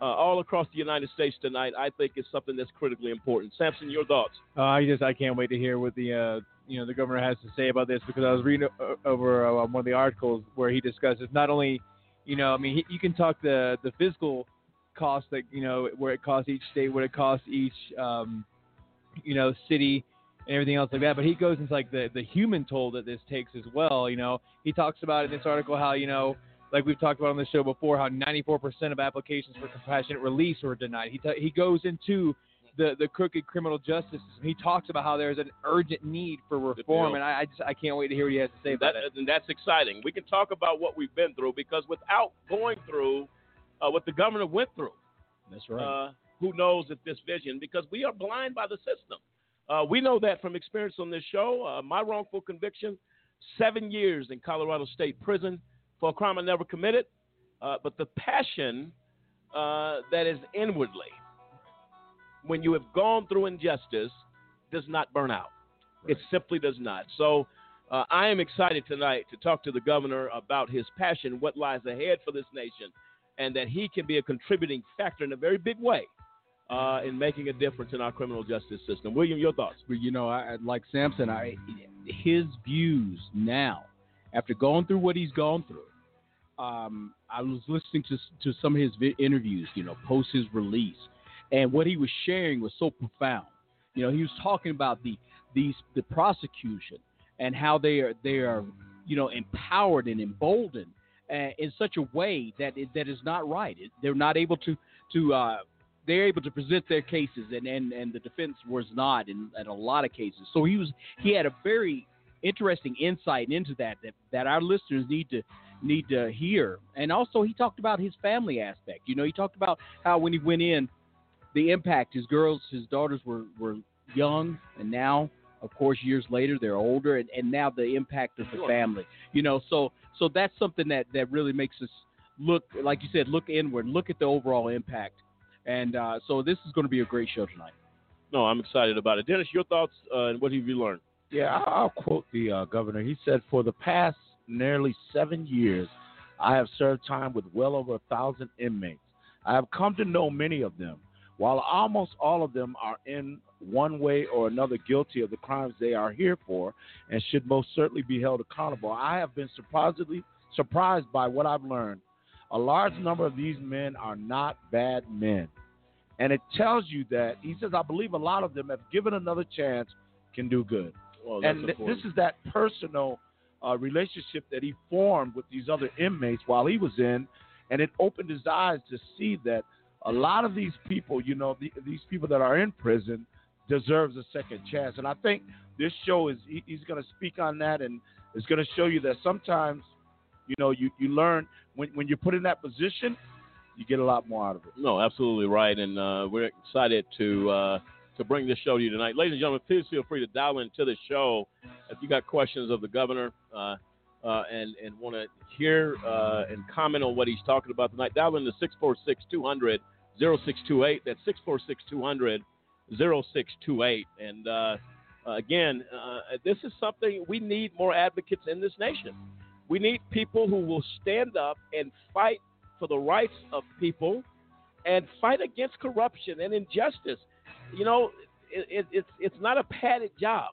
uh, all across the United States tonight, I think is something that's critically important. Samson, your thoughts? Uh, I just I can't wait to hear what the uh, you know the governor has to say about this because I was reading over uh, one of the articles where he discusses not only you know I mean he, you can talk the the physical cost that you know where it costs each state, what it costs each um, you know city and everything else like that. But he goes into like the the human toll that this takes as well. You know, he talks about in this article how you know, like we've talked about on the show before, how 94% of applications for compassionate release were denied. He t- he goes into the the crooked criminal justice system. He talks about how there's an urgent need for reform, and I, I just I can't wait to hear what he has to say about That, it. and that's exciting. We can talk about what we've been through because without going through uh, what the governor went through, That's right. uh, who knows if this vision? Because we are blind by the system. Uh, we know that from experience on this show. Uh, my wrongful conviction, seven years in Colorado State Prison for a crime I never committed. Uh, but the passion uh, that is inwardly, when you have gone through injustice, does not burn out. It simply does not. So uh, I am excited tonight to talk to the governor about his passion, what lies ahead for this nation, and that he can be a contributing factor in a very big way uh, in making a difference in our criminal justice system. William, your thoughts? You know, I like Samson. I his views now, after going through what he's gone through. Um, I was listening to to some of his vi- interviews, you know, post his release, and what he was sharing was so profound. You know, he was talking about the these the prosecution and how they are they are you know empowered and emboldened uh, in such a way that it, that is not right. They're not able to to uh, they're able to present their cases, and, and, and the defense was not in, in a lot of cases. So he was he had a very interesting insight into that that, that our listeners need to need to hear. And also he talked about his family aspect. You know, he talked about how when he went in, the impact his girls, his daughters were were young, and now of course years later they're older, and, and now the impact of the Sure. family. You know, so so that's something that that really makes us look like you said look inward look at the overall impact And uh, so this is going to be a great show tonight. No, I'm excited about it. Dennis, your thoughts uh, and what have you learned? Yeah, I- I'll quote the uh, governor. He said, "For the past nearly seven years, I have served time with well over a thousand inmates. I have come to know many of them. While almost all of them are in one way or another guilty of the crimes they are here for and should most certainly be held accountable, I have been surprisingly surprised by what I've learned. A large number of these men are not bad men." And it tells you that he says, I believe a lot of them, if given another chance, can do good. Well, and th- this is that personal uh, relationship that he formed with these other inmates while he was in, and it opened his eyes to see that a lot of these people, you know, the, these people that are in prison, deserves a second chance. And I think this show is he, he's going to speak on that, and is going to show you that sometimes, you know, you you learn when when you're put in that position, you get a lot more out of it. No, absolutely right, and uh, we're excited to uh, to bring this show to you tonight, ladies and gentlemen. Please feel free to dial into the show if you got questions of the governor uh, uh, and and want to hear uh, and comment on what he's talking about tonight. Dial in to 646-200-0628. That's 646-200-0628. And uh, again, this is something we need more advocates in this nation. We need people who will stand up and fight for the rights of people and fight against corruption and injustice. You know, it, it, it's it's not a padded job.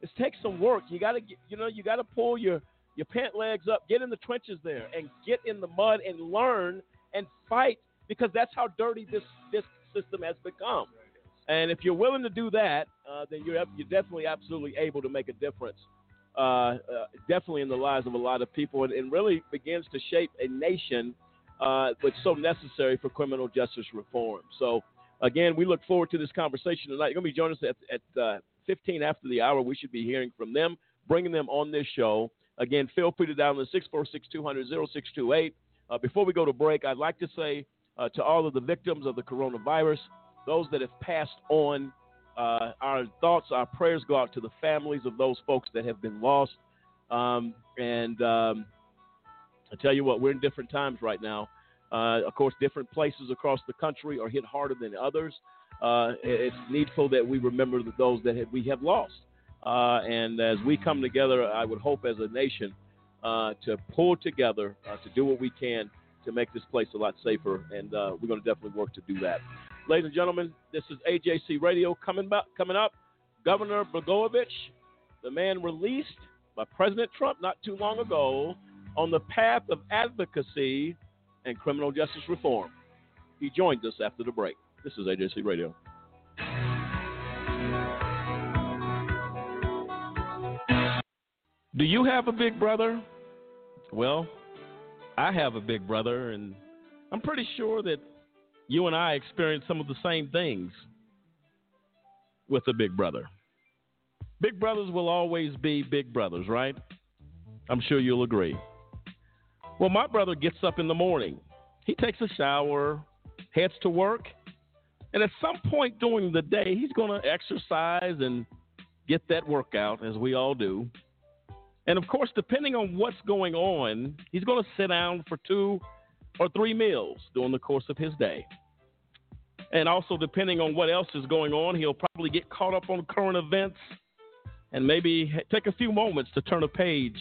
It takes some work. You got to you know you got to pull your your pant legs up, get in the trenches there, and get in the mud and learn and fight because that's how dirty this this system has become. And if you're willing to do that, uh, then you're you're definitely absolutely able to make a difference. Uh, uh, definitely in the lives of a lot of people, and, and really begins to shape a nation uh, that's so necessary for criminal justice reform. So, again, we look forward to this conversation tonight. You're going to be joining us at, at uh, 15 after the hour. We should be hearing from them, bringing them on this show. Again, feel free to dial in 646 200 0628. Uh, Before we go to break, I'd like to say uh, to all of the victims of the coronavirus, those that have passed on, uh, our thoughts, our prayers go out to the families of those folks that have been lost. Um, and um, I tell you what, we're in different times right now. Uh, of course, different places across the country are hit harder than others. Uh, it's needful that we remember that those that we have lost. Uh, and as we come together, I would hope as a nation uh, to pull together uh, to do what we can to make this place a lot safer. And we're going to definitely work to do that. Ladies and gentlemen, this is AJC Radio coming, back, coming up. Governor Blagojevich, the man released by President Trump not too long ago on the path of advocacy and criminal justice reform. He joins us after the break. This is AJC Radio. Do you have a big brother? Well, I have a big brother, and I'm pretty sure that you and I experience some of the same things with a big brother. Big brothers will always be big brothers, right? I'm sure you'll agree. Well, my brother gets up in the morning. He takes a shower, heads to work, and at some point during the day, he's going to exercise and get that workout, as we all do. And of course, depending on what's going on, he's going to sit down for two or three meals during the course of his day. And also, depending on what else is going on, he'll probably get caught up on current events and maybe take a few moments to turn a page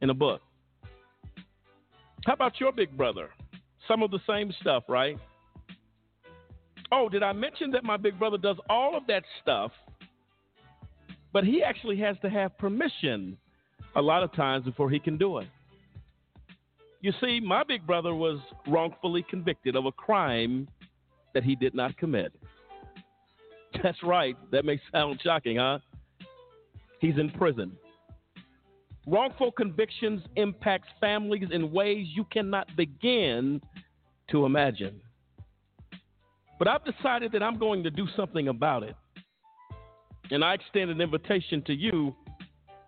in a book. How about your big brother? Some of the same stuff, right? Oh, did I mention that my big brother does all of that stuff, but he actually has to have permission a lot of times before he can do it? You see, my big brother was wrongfully convicted of a crime that he did not commit. That's right. That may sound shocking, huh? He's in prison. Wrongful convictions impacts families in ways you cannot begin to imagine. But I've decided that I'm going to do something about it. And I extend an invitation to you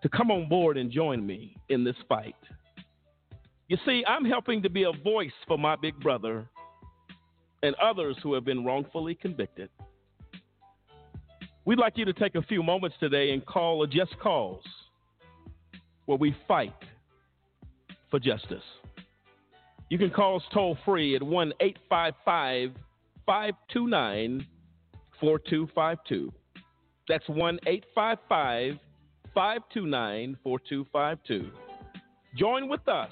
to come on board and join me in this fight. You see, I'm helping to be a voice for my big brother and others who have been wrongfully convicted. We'd like you to take a few moments today and call a Just Cause where we fight for justice. You can call us toll free at 1 855 529 4252. That's 1 855 529 4252. Join with us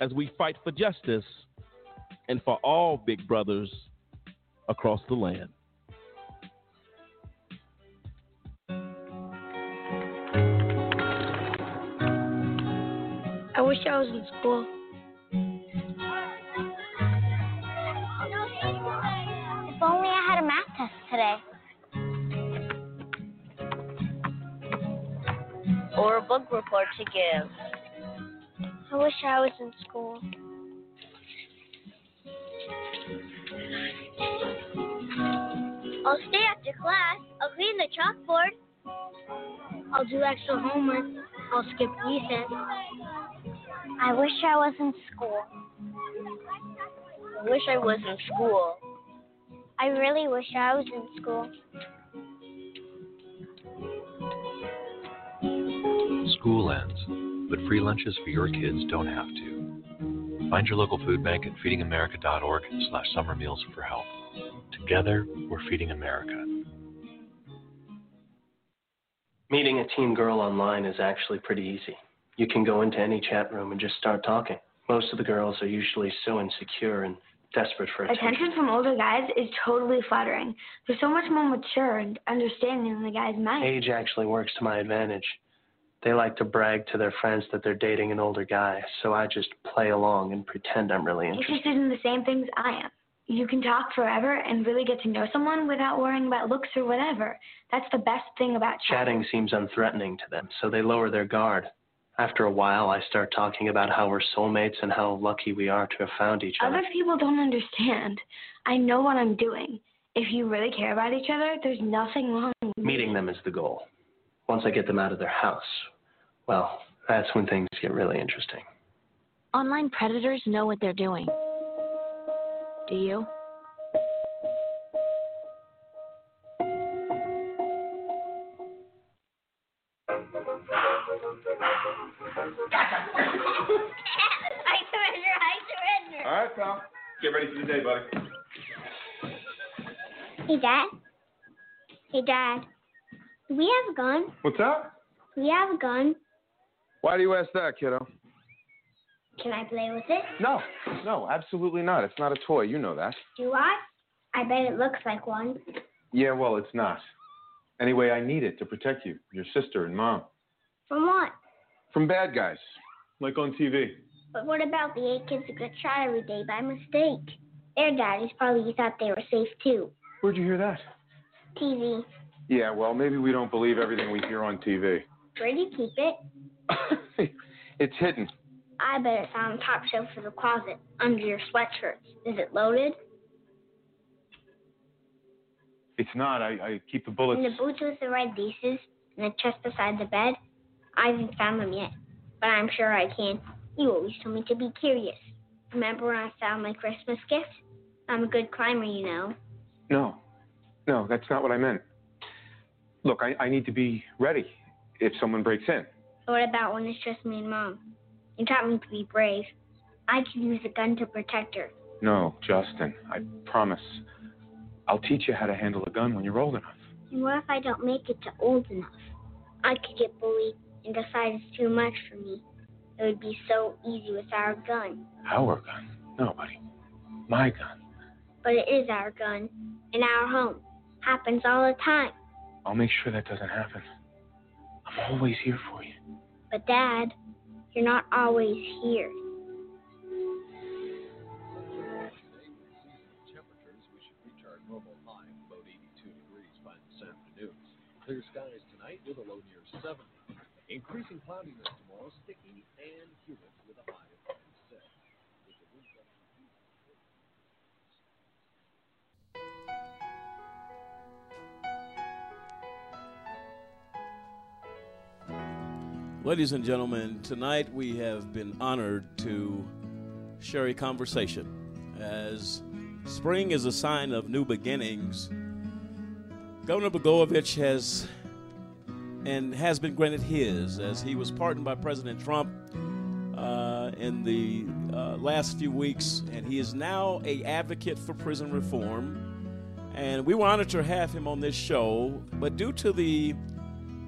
as we fight for justice and for all big brothers across the land. I wish I was in school. If only I had a math test today. Or a book report to give. I wish I was in school. I'll stay after class. I'll clean the chalkboard. I'll do extra homework. I'll skip recess. I wish I was in school. I wish I was in school. I really wish I was in school. School ends, but free lunches for your kids don't have to. Find your local food bank at feedingamerica.org slash summer meals for help. Together, we're feeding America. Meeting a teen girl online is actually pretty easy. You can go into any chat room and just start talking. Most of the girls are usually so insecure and desperate for attention. Attention from older guys is totally flattering. They're so much more mature and understanding than the guys my age. Age actually works to my advantage. They like to brag to their friends that they're dating an older guy, so I just play along and pretend I'm really interested. Interested in the same things I am. You can talk forever and really get to know someone without worrying about looks or whatever. That's the best thing about Chatting Chatting seems unthreatening to them, so they lower their guard. After a while, I start talking about how we're soulmates and how lucky we are to have found each other. Other people don't understand. I know what I'm doing. If you really care about each other, there's nothing wrong with Meeting them is the goal. Once I get them out of their house, well, that's when things get really interesting. Online predators know what they're doing. Do you? I surrender, I surrender. All right, pal. Get ready for the day, buddy. Hey, Dad. Hey, Dad. Do we have a gun? What's that? Do we have a gun? Why do you ask that, kiddo? Can I play with it? No, no, absolutely not. It's not a toy. You know that. Do I? I bet it looks like one. Yeah, well, it's not. Anyway, I need it to protect you, your sister, and mom. From what? From bad guys, like on TV. But what about the eight kids that get shot every day by mistake? Their daddies probably thought they were safe too. Where'd you hear that? TV. Yeah, well, maybe we don't believe everything we hear on TV. Where do you keep it? It's hidden. I bet it's on the top shelf of the closet, under your sweatshirts. Is it loaded? It's not. I, I keep the bullets. In the boots with the red laces, and the chest beside the bed. I haven't found them yet, but I'm sure I can. You always told me to be curious. Remember when I found my Christmas gift? I'm a good climber, you know. No, no, that's not what I meant. Look, I, I need to be ready if someone breaks in. What about when it's just me and Mom? You taught me to be brave. I could use a gun to protect her. No, Justin, I promise. I'll teach you how to handle a gun when you're old enough. And what if I don't make it to old enough? I could get bullied and decide it's too much for me. It would be so easy with our gun. Our gun? No, buddy. My gun. But it is our gun. In our home. Happens all the time. I'll make sure that doesn't happen. I'm always here for you. But Dad, you're not always here. Temperatures, we should reach our normal high about 82 degrees by this afternoon. Clear skies tonight with a low near 70. Increasing cloudiness tomorrow, sticky and humid Ladies and gentlemen, tonight we have been honored to share a conversation. As spring is a sign of new beginnings, Governor Blagojevich has and has been granted his as he was pardoned by President Trump uh, in the uh, last few weeks, and he is now a advocate for prison reform. And we were honored to have him on this show, but due to the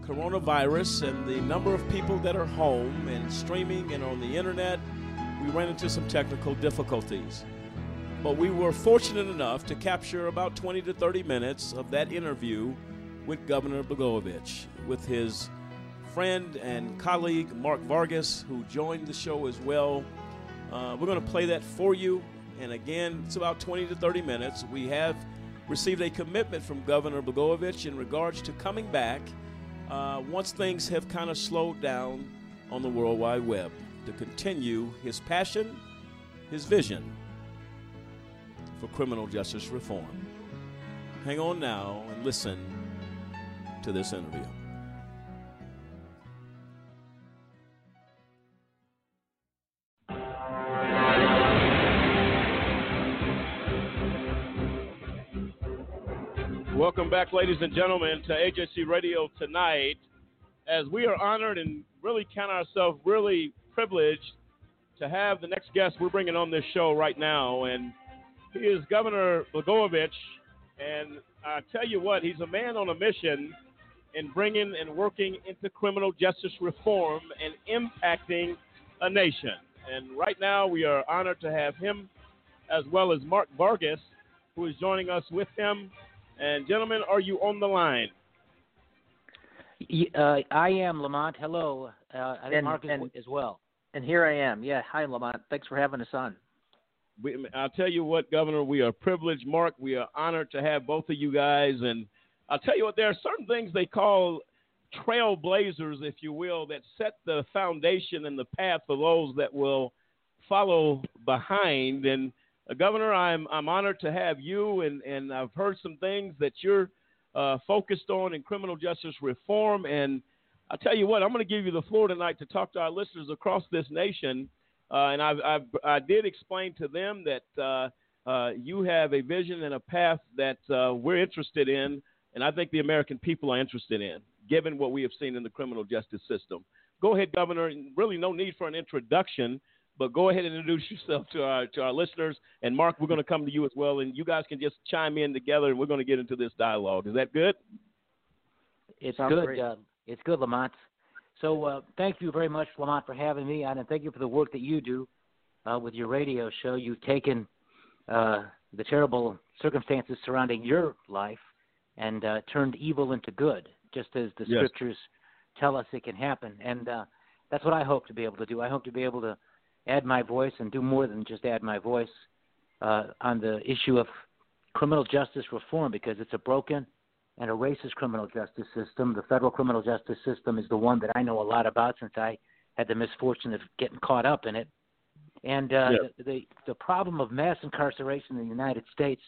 coronavirus and the number of people that are home and streaming and on the internet, we ran into some technical difficulties. But we were fortunate enough to capture about 20 to 30 minutes of that interview with Governor Blagojevich, with his friend and colleague Mark Vargas, who joined the show as well. Uh, we're going to play that for you. And again, it's about 20 to 30 minutes. We have received a commitment from Governor Blagojevich in regards to coming back uh, once things have kind of slowed down on the World Wide Web to continue his passion, his vision for criminal justice reform. Hang on now and listen to this interview. Welcome back, ladies and gentlemen, to AJC Radio tonight. As we are honored and really count ourselves really privileged to have the next guest we're bringing on this show right now. And he is Governor Blagojevich. And I tell you what, he's a man on a mission in bringing and working into criminal justice reform and impacting a nation. And right now, we are honored to have him as well as Mark Vargas, who is joining us with him. And, gentlemen, are you on the line? Uh, I am, Lamont. Hello. Uh, I think And- Mark is, and- as well. And here I am. Yeah. Hi, Lamont. Thanks for having us on. We, I'll tell you what, Governor, we are privileged. Mark, we are honored to have both of you guys. And I'll tell you what, there are certain things they call trailblazers, if you will, that set the foundation and the path for those that will follow behind. And Governor, I'm I'm honored to have you, and and I've heard some things that you're uh, focused on in criminal justice reform. And I'll tell you what, I'm going to give you the floor tonight to talk to our listeners across this nation. Uh, and I've, I've, I did explain to them that uh, uh, you have a vision and a path that uh, we're interested in, and I think the American people are interested in, given what we have seen in the criminal justice system. Go ahead, Governor. Really, no need for an introduction, but go ahead and introduce yourself to our to our listeners. And Mark, we're going to come to you as well, and you guys can just chime in together, and we're going to get into this dialogue. Is that good? It's Sounds good. Uh, it's good, Lamont. So uh, thank you very much, Lamont, for having me on, and thank you for the work that you do uh, with your radio show. You've taken uh, the terrible circumstances surrounding your life and uh, turned evil into good, just as the Yes. scriptures tell us it can happen. And uh, that's what I hope to be able to do. I hope to be able to add my voice and do more than just add my voice uh, on the issue of criminal justice reform because it's a broken and a racist criminal justice system. The federal criminal justice system is the one that I know a lot about since I had the misfortune of getting caught up in it. And uh, Yeah. the, the the problem of mass incarceration in the United States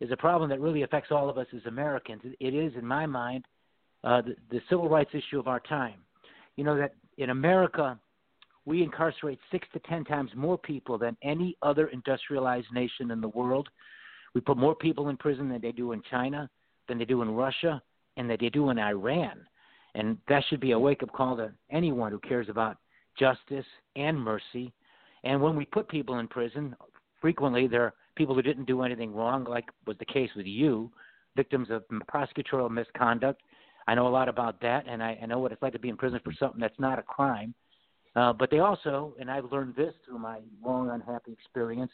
is a problem that really affects all of us as Americans. It- It is, in my mind, uh, the, the civil rights issue of our time. You know that in America, we incarcerate six to ten times more people than any other industrialized nation in the world. We put more people in prison than they do in China, than they do in Russia, and that they do in Iran. And that should be a wake up call to anyone who cares about justice and mercy. And when we put people in prison, frequently they're people who didn't do anything wrong, like was the case with you, victims of prosecutorial misconduct. I know a lot about that, and I, I know what it's like to be in prison for something that's not a crime. Uh, but they also, and I've learned this through my long unhappy experience,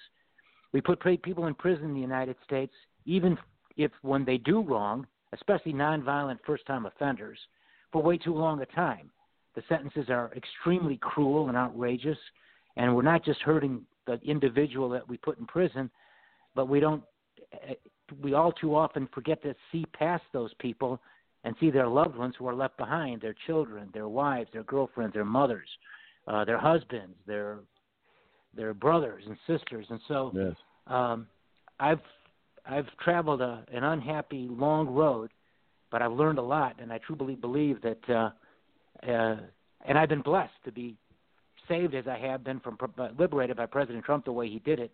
we put people in prison in the United States, even if when they do wrong, especially nonviolent first-time offenders, for way too long a time. The sentences are extremely cruel and outrageous, and we're not just hurting the individual that we put in prison, but we don't. eh, We all too often forget to see past those people and see their loved ones who are left behind, their children, their wives, their girlfriends, their mothers, uh, their husbands, their their brothers and sisters, and so Yes. um, I've I've traveled a, an unhappy long road, but I've learned a lot, and I truly believe that. Uh, uh, and I've been blessed to be saved as I have been from uh, liberated by President Trump the way he did it.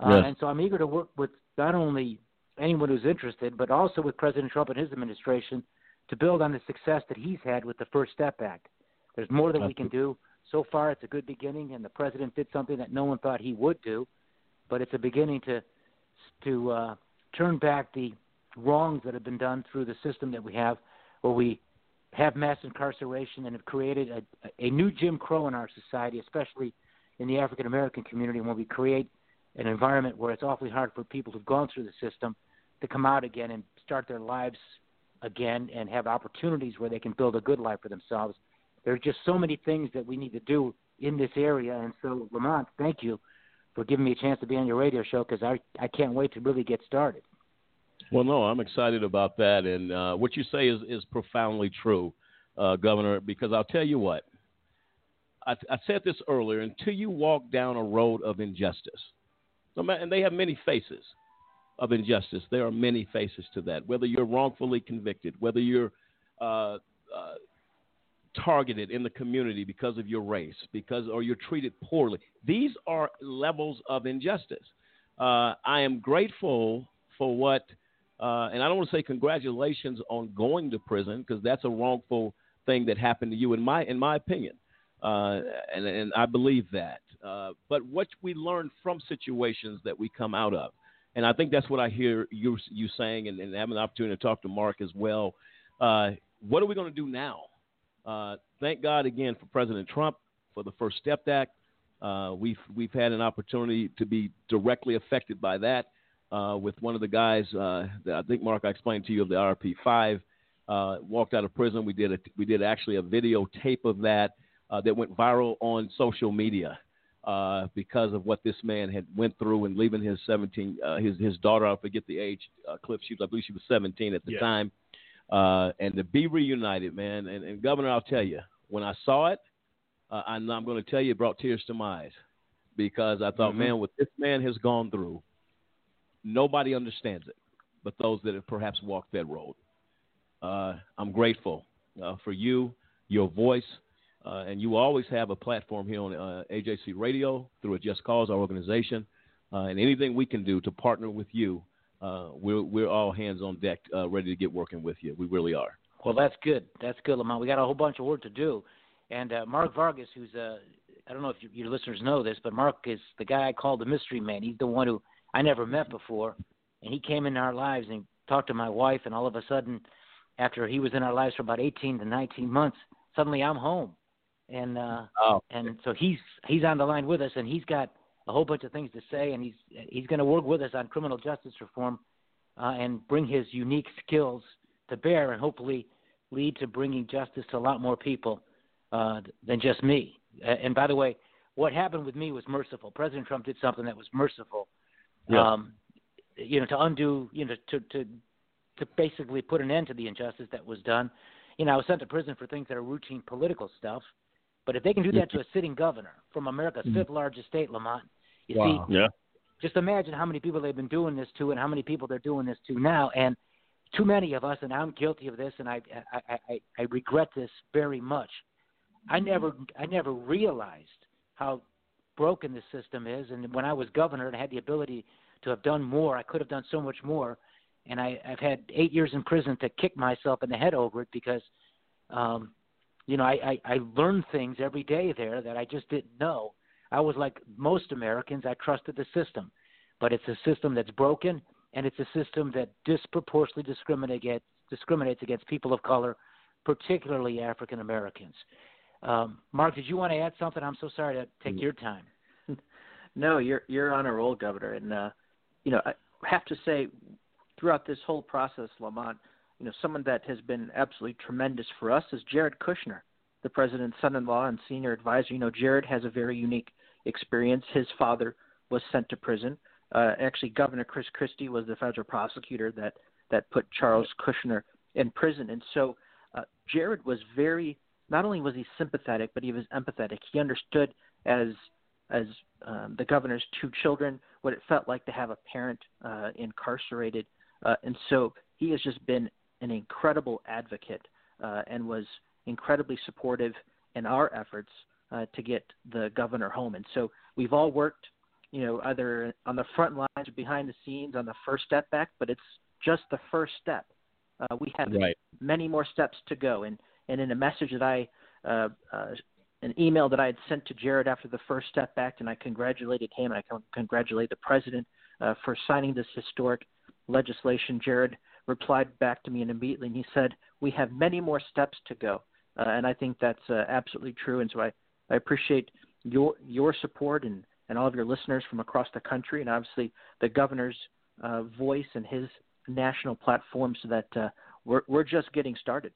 Uh, Yes. And so I'm eager to work with not only anyone who's interested, but also with President Trump and his administration to build on the success that he's had with the First Step Act. There's more that we can do. So far, it's a good beginning, and the president did something that no one thought he would do, but it's a beginning to to uh, turn back the wrongs that have been done through the system that we have, where we have mass incarceration and have created a, a new Jim Crow in our society, especially in the African American community, when we create an environment where it's awfully hard for people who've gone through the system to come out again and start their lives again and have opportunities where they can build a good life for themselves. There are just so many things that we need to do in this area. And so, Lamont, thank you for giving me a chance to be on your radio show because I, I can't wait to really get started. Well, no, I'm excited about that. And uh, what you say is, is profoundly true, uh, Governor, because I'll tell you what, I, I said this earlier until you walk down a road of injustice, and they have many faces of injustice. There are many faces to that. Whether you're wrongfully convicted, whether you're uh, uh, targeted in the community because of your race, because or you're treated poorly. These are levels of injustice. Uh, I am grateful for what, uh, and I don't want to say congratulations on going to prison because that's a wrongful thing that happened to you, in my in my opinion, uh, and and I believe that. Uh, but what we learn from situations that we come out of, and I think that's what I hear you you saying, and, and having the opportunity to talk to Mark as well. Uh, what are we going to do now? Uh, thank God again for President Trump for the First Step Act. Uh, we've we've had an opportunity to be directly affected by that uh, with one of the guys uh, that I think Mark I explained to you of the IRP five uh, walked out of prison. We did a, we did actually a videotape of that uh, that went viral on social media because of what this man had went through and leaving his 17 his his daughter I forget the age Cliff she was I believe she was 17 at the yeah. time uh, and to be reunited, man. And, and, Governor, I'll tell you, when I saw it, uh, I'm, I'm going to tell you, it brought tears to my eyes because I thought, mm-hmm. man, what this man has gone through, nobody understands it, but those that have perhaps walked that road. Uh, I'm grateful uh, for you, your voice, uh, and you always have a platform here on uh, AJC Radio through a Just Cause, our organization, and anything we can do to partner with you uh, we're we're all hands on deck, uh, ready to get working with you. We really are. Well, that's good. That's good, Lamont. We got a whole bunch of work to do. And uh, Mark Vargas, who's uh, I don't know if your listeners know this, but Mark is the guy I call the mystery man. He's the one who I never met before, and he came into our lives and talked to my wife, and all of a sudden, after he was in our lives for about 18 to 19 months, suddenly I'm home, and uh, oh. and so he's he's on the line with us, and he's got a whole bunch of things to say, and he's he's going to work with us on criminal justice reform uh, and bring his unique skills to bear, and hopefully lead to bringing justice to a lot more people uh, than just me. And by the way, what happened with me was merciful. President Trump did something that was merciful. Yeah. Um, you know, to undo, you know, to to to basically put an end to the injustice that was done. You know, I was sent to prison for things that are routine political stuff. But if they can do that to a sitting governor from America's mm-hmm. fifth largest state, Lamont, you wow. see, yeah. just imagine how many people they've been doing this to, and how many people they're doing this to now, and too many of us, and I'm guilty of this, and I I I, I regret this very much. I never I never realized how broken this system is, and when I was governor and I had the ability to have done more, I could have done so much more, and I, I've had eight years in prison to kick myself in the head over it because, um, you know, I, I I learned things every day there that I just didn't know, I was like most Americans, I trusted the system. But it's a system that's broken, and it's a system that disproportionately discriminates, discriminates against people of color, particularly African Americans. Um, Mark, did you want to add something? I'm so sorry to take your time. No, you're you're on a roll, Governor, and uh, you know I have to say, throughout this whole process, Lamont, you know, someone that has been absolutely tremendous for us is Jared Kushner the president's son-in-law and senior advisor. You know, Jared has a very unique experience. His father was sent to prison. Uh, actually, Governor Chris Christie was the federal prosecutor that that put Charles Kushner in prison, and so uh, Jared was very. Not only was he sympathetic, but he was empathetic. He understood as as um, the governor's two children what it felt like to have a parent uh, incarcerated, uh, and so he has just been an incredible advocate uh, and was incredibly supportive in our efforts uh, to get the governor home. And so we've all worked, you know, either on the front lines or behind the scenes on the First Step Act, but it's just the first step. Uh, we have right. many more steps to go. And, and in a message that I uh, uh, an email that I had sent to Jared after the First Step Act, and I congratulated him and I con- congratulate the president uh, for signing this historic legislation. Jared replied back to me and immediately, and he said, "We have many more steps to go," uh, and I think that's uh, absolutely true. And so I, I appreciate your your support and and all of your listeners from across the country, and obviously the governor's uh, voice and his national platform, so that uh, we're we're just getting started.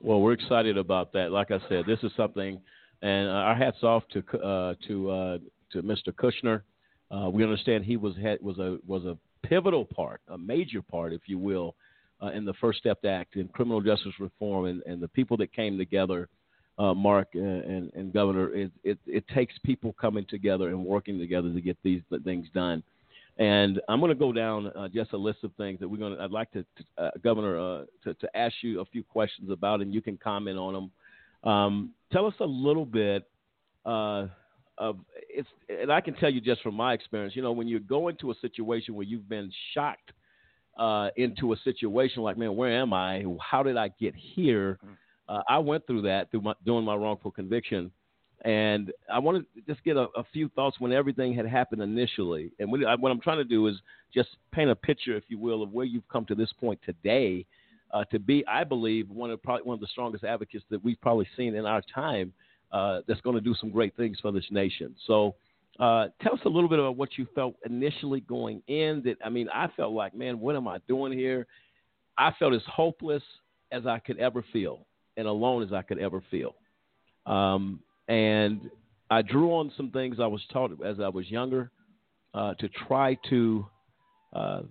Well, we're excited about that. Like I said, this is something, and our hats off to uh, to uh, to Mr. Kushner. Uh, we understand he was had, was a was a pivotal part, a major part, if you will, uh, in the First Step Act in criminal justice reform, and, and the people that came together, uh, Mark and, and Governor. It, it it takes people coming together and working together to get these things done. And I'm going to go down uh, just a list of things that we're going to. I'd like to, to uh, Governor, uh, to, to ask you a few questions about, and you can comment on them. Um, tell us a little bit uh, of it's, and I can tell you just from my experience. You know, when you go into a situation where you've been shocked uh, into a situation like, man, where am I? How did I get here? Uh, I went through that through my, doing my wrongful conviction and I wanted to just get a, a, few thoughts when everything had happened initially. And what, I, what, I'm trying to do is just paint a picture, if you will, of where you've come to this point today. Uh, to be, I believe, one of probably one of the strongest advocates that we've probably seen in our time. Uh, that's going to do some great things for this nation. So, uh, tell us a little bit about what you felt initially going in. That I mean, I felt like, man, what am I doing here? I felt as hopeless as I could ever feel, and alone as I could ever feel. Um, and I drew on some things I was taught as I was younger uh, to try to, uh,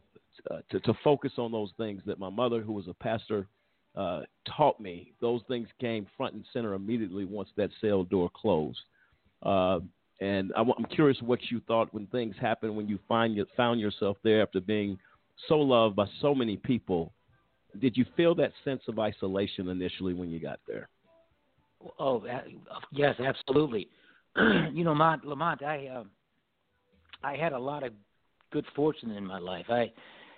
to, to focus on those things that my mother, who was a pastor, uh, taught me. Those things came front and center immediately once that cell door closed. Uh, and I, am curious what you thought when things happened when you find you found yourself there after being so loved by so many people. Did you feel that sense of isolation initially when you got there? Oh, yes, absolutely. you know, Mont, Lamont, I uh, I had a lot of good fortune in my life. I,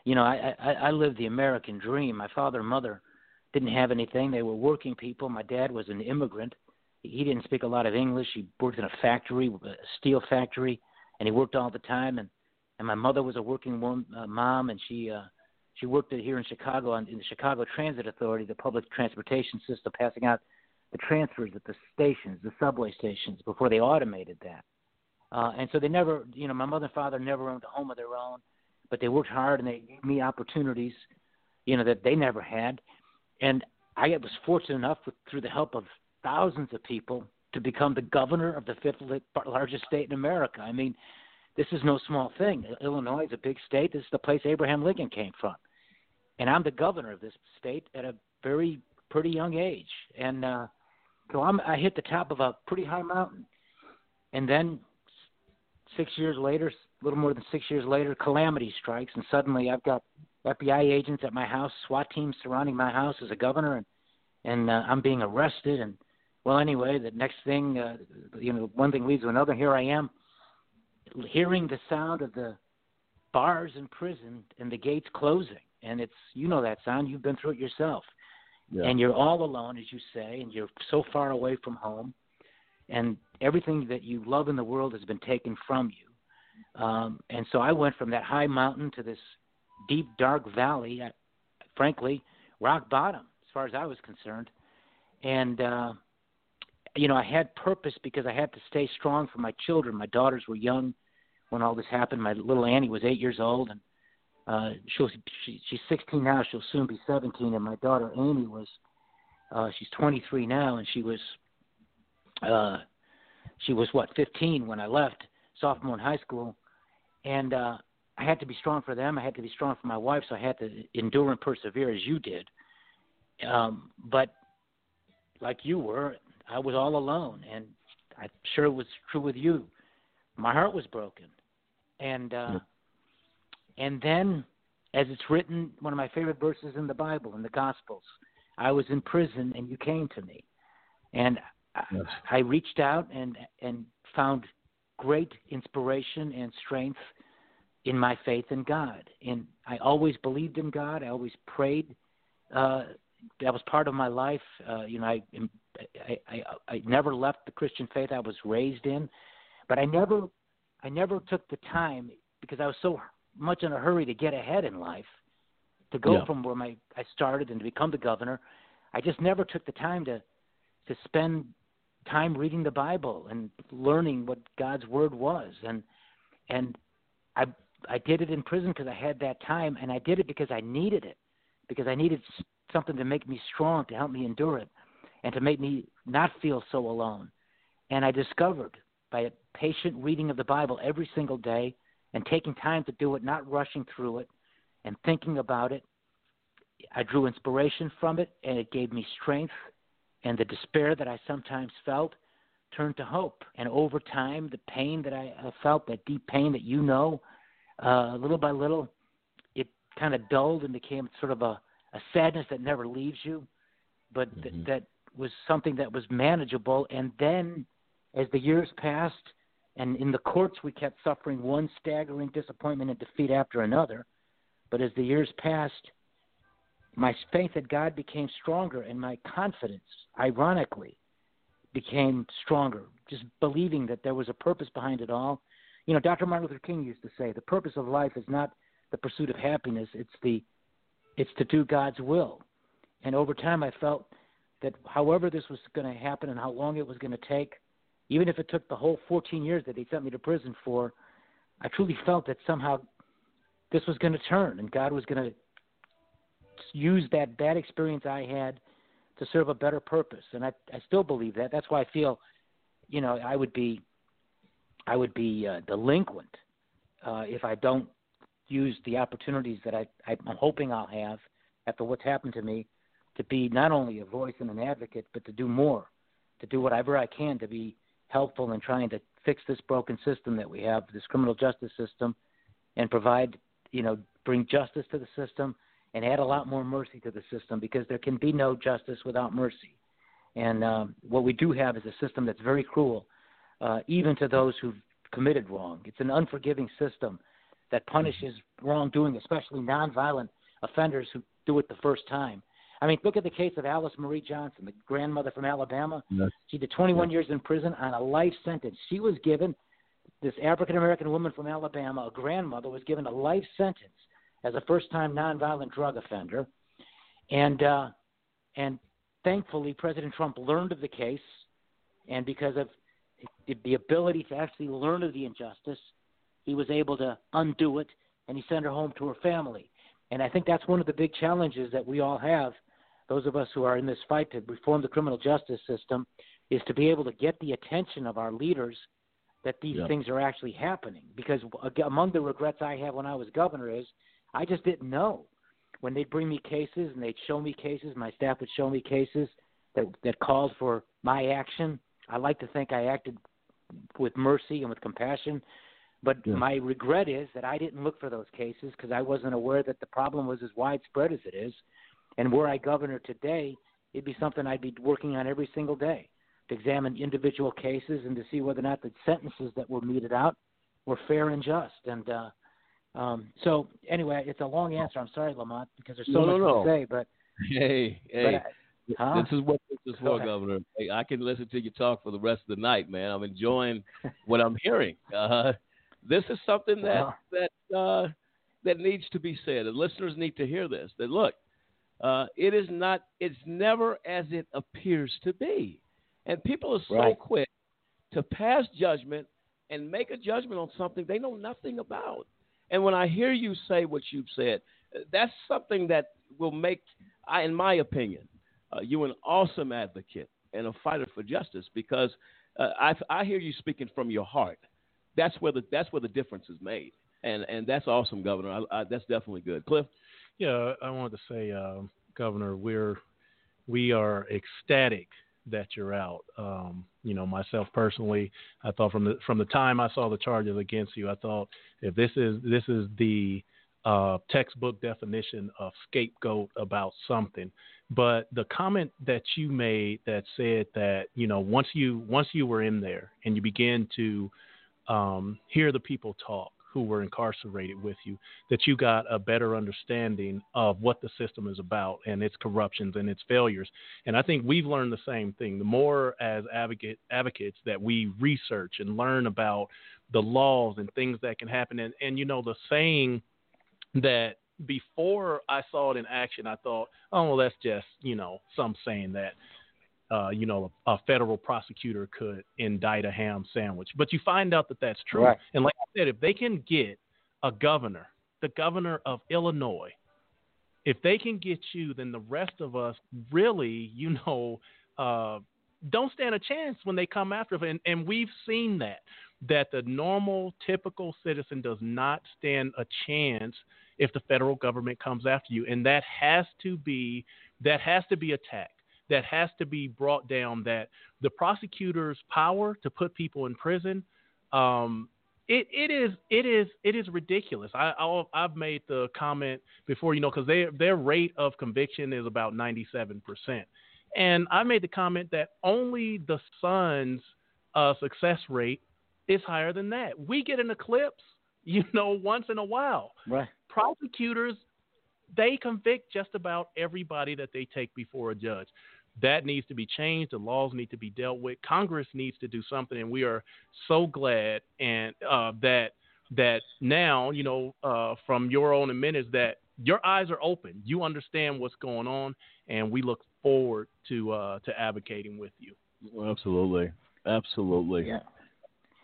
you know, I, I I lived the American dream. My father and mother didn't have anything. They were working people. My dad was an immigrant. He didn't speak a lot of English. He worked in a factory, a steel factory, and he worked all the time. And and my mother was a working woman, uh, mom, and she uh, she worked here in Chicago on, in the Chicago Transit Authority, the public transportation system, passing out the transfers at the stations, the subway stations, before they automated that. Uh, and so they never, you know, my mother and father never owned a home of their own, but they worked hard and they gave me opportunities, you know, that they never had. And I was fortunate enough, with, through the help of thousands of people, to become the governor of the fifth largest state in America. I mean, this is no small thing. Illinois is a big state. This is the place Abraham Lincoln came from. And I'm the governor of this state at a very pretty young age. And uh, so I'm, I hit the top of a pretty high mountain, and then six years later, a little more than six years later, calamity strikes, and suddenly I've got FBI agents at my house, SWAT teams surrounding my house as a governor, and and uh, I'm being arrested. And well, anyway, the next thing, uh, you know, one thing leads to another. Here I am, hearing the sound of the bars in prison and the gates closing, and it's you know that sound. You've been through it yourself yeah. and you're all alone, as you say, and you're so far away from home, and everything that you love in the world has been taken from you. Um, and so I went from that high mountain to this deep, dark valley, at, frankly, rock bottom, as far as I was concerned. And, uh, you know, I had purpose because I had to stay strong for my children. My daughters were young when all this happened. My little Annie was eight years old, and uh, she'll she, she's 16 now. She'll soon be 17. And my daughter Amy was uh, she's 23 now, and she was uh, she was what 15 when I left sophomore in high school, and uh, I had to be strong for them. I had to be strong for my wife, so I had to endure and persevere as you did. Um, but like you were, I was all alone, and I'm sure it was true with you. My heart was broken, and uh, yeah. And then, as it's written, one of my favorite verses in the Bible, in the Gospels, I was in prison and you came to me. And yes. I, I reached out and, and found great inspiration and strength in my faith in God. And I always believed in God. I always prayed. Uh, that was part of my life. Uh, you know, I I, I I never left the Christian faith I was raised in, but I never I never took the time because I was so much in a hurry to get ahead in life to go Yeah. from where my I started and to become the governor. I just never took the time to to spend time reading the Bible and learning what God's word was and and I I did it in prison because I had that time and I did it because I needed it because I needed something to make me strong to help me endure it and to make me not feel so alone and I discovered by a patient reading of the Bible every single day and taking time to do it not rushing through it and thinking about it I drew inspiration from it and it gave me strength and the despair that I sometimes felt turned to hope. And over time, the pain that I, felt, that deep pain that you know, uh, little by little, it kind of dulled and became sort of a, a sadness that never leaves you, but th- that was something that was manageable. And then, as the years passed, and in the courts, we kept suffering one staggering disappointment and defeat after another. But as the years passed, my faith that God became stronger, and my confidence, ironically, became stronger. Just believing that there was a purpose behind it all. You know, Dr. Martin Luther King used to say, "The purpose of life is not the pursuit of happiness; it's the, it's to do God's will." And over time, I felt that however this was going to happen and how long it was going to take, even if it took the whole 14 years that they sent me to prison for, I truly felt that somehow this was going to turn and God was going to use that bad experience I had to serve a better purpose. And I, I still believe that. That's why I feel, you know, I would be, I would be uh, delinquent uh, if I don't use the opportunities that I, I'm hoping I'll have after what's happened to me to be not only a voice and an advocate, but to do more, to do whatever I can to be helpful in trying to fix this broken system that we have, this criminal justice system, and provide, you know, bring justice to the system and add a lot more mercy to the system because there can be no justice without mercy. And um, what we do have is a system that's very cruel, uh, even to those who've committed wrong. It's an unforgiving system that punishes wrongdoing, especially nonviolent offenders who do it the first time. I mean, look at the case of Alice Marie Johnson, the grandmother from Alabama. Yes. She did 21 years in prison on a life sentence. She was given, this African American woman from Alabama, a grandmother, was given a life sentence as a first time nonviolent drug offender. And, uh, and thankfully, President Trump learned of the case. And because of the ability to actually learn of the injustice, he was able to undo it and he sent her home to her family. And I think that's one of the big challenges that we all have, those of us who are in this fight to reform the criminal justice system, is to be able to get the attention of our leaders that these Yeah. things are actually happening. Because among the regrets I have when I was governor is I just didn't know. When they'd bring me cases and they'd show me cases, my staff would show me cases that that called for my action. I like to think I acted with mercy and with compassion, but my regret is that I didn't look for those cases because I wasn't aware that the problem was as widespread as it is. And were I governor today, it'd be something I'd be working on every single day to examine individual cases and to see whether or not the sentences that were meted out were fair and just. And uh, um, so, anyway, it's a long answer. I'm sorry, Lamont, because there's so No, much no, to say. But Hey, but hey. I- huh? This is what this is for, ahead. Governor. Hey, I can listen to you talk for the rest of the night, man. I'm enjoying what I'm hearing. Uh, this is something that that uh, that needs to be said. The listeners need to hear this. That look, uh, it is not. It's never as it appears to be, and people are so Right. quick to pass judgment and make a judgment on something they know nothing about. And when I hear you say what you've said, uh, that's something that will make, I, in my opinion, uh, you an awesome advocate and a fighter for justice because uh, I, I hear you speaking from your heart. That's where the that's where the difference is made, and and that's awesome, Governor. I, I, that's definitely good. Cliff. Yeah, I wanted to say, uh, Governor, we're we are ecstatic that you're out. Um, you know, myself personally, I thought from the from the time I saw the charges against you, I thought if this is this is the uh, textbook definition of scapegoat about something. But the comment that you made that said that you know once you once you were in there and you began to um, hear the people talk, who were incarcerated with you, that you got a better understanding of what the system is about and its corruptions and its failures. And I think we've learned the same thing. The more as advocate, advocates that we research and learn about the laws and things that can happen, and, and you know, the saying that before I saw it in action, I thought, oh, well, that's just, you know, some saying that uh, you know, a, a, federal prosecutor could indict a ham sandwich. But you find out that that's true. Right. And like I said, if they can get a governor, the governor of Illinois, if they can get you, then the rest of us really, you know, uh, don't stand a chance when they come after us. And, and we've seen that, that the normal, typical citizen does not stand a chance if the federal government comes after you. And that has to be, that has to be attacked that has to be brought down that the prosecutor's power to put people in prison um, it, it is it is it is ridiculous. I i have made the comment before, you know, because their their rate of conviction is about ninety seven percent, and I made the comment that only the Sun's uh, success rate is higher than that. We get an eclipse, you know, once in a while. Right. Prosecutors they convict just about everybody that they take before a judge. That needs to be changed. The laws need to be dealt with. Congress needs to do something, and we are so glad and uh, that that now you know uh, from your own amendments that your eyes are open. You understand what's going on, and we look forward to uh, to advocating with you. Absolutely, absolutely. Yeah.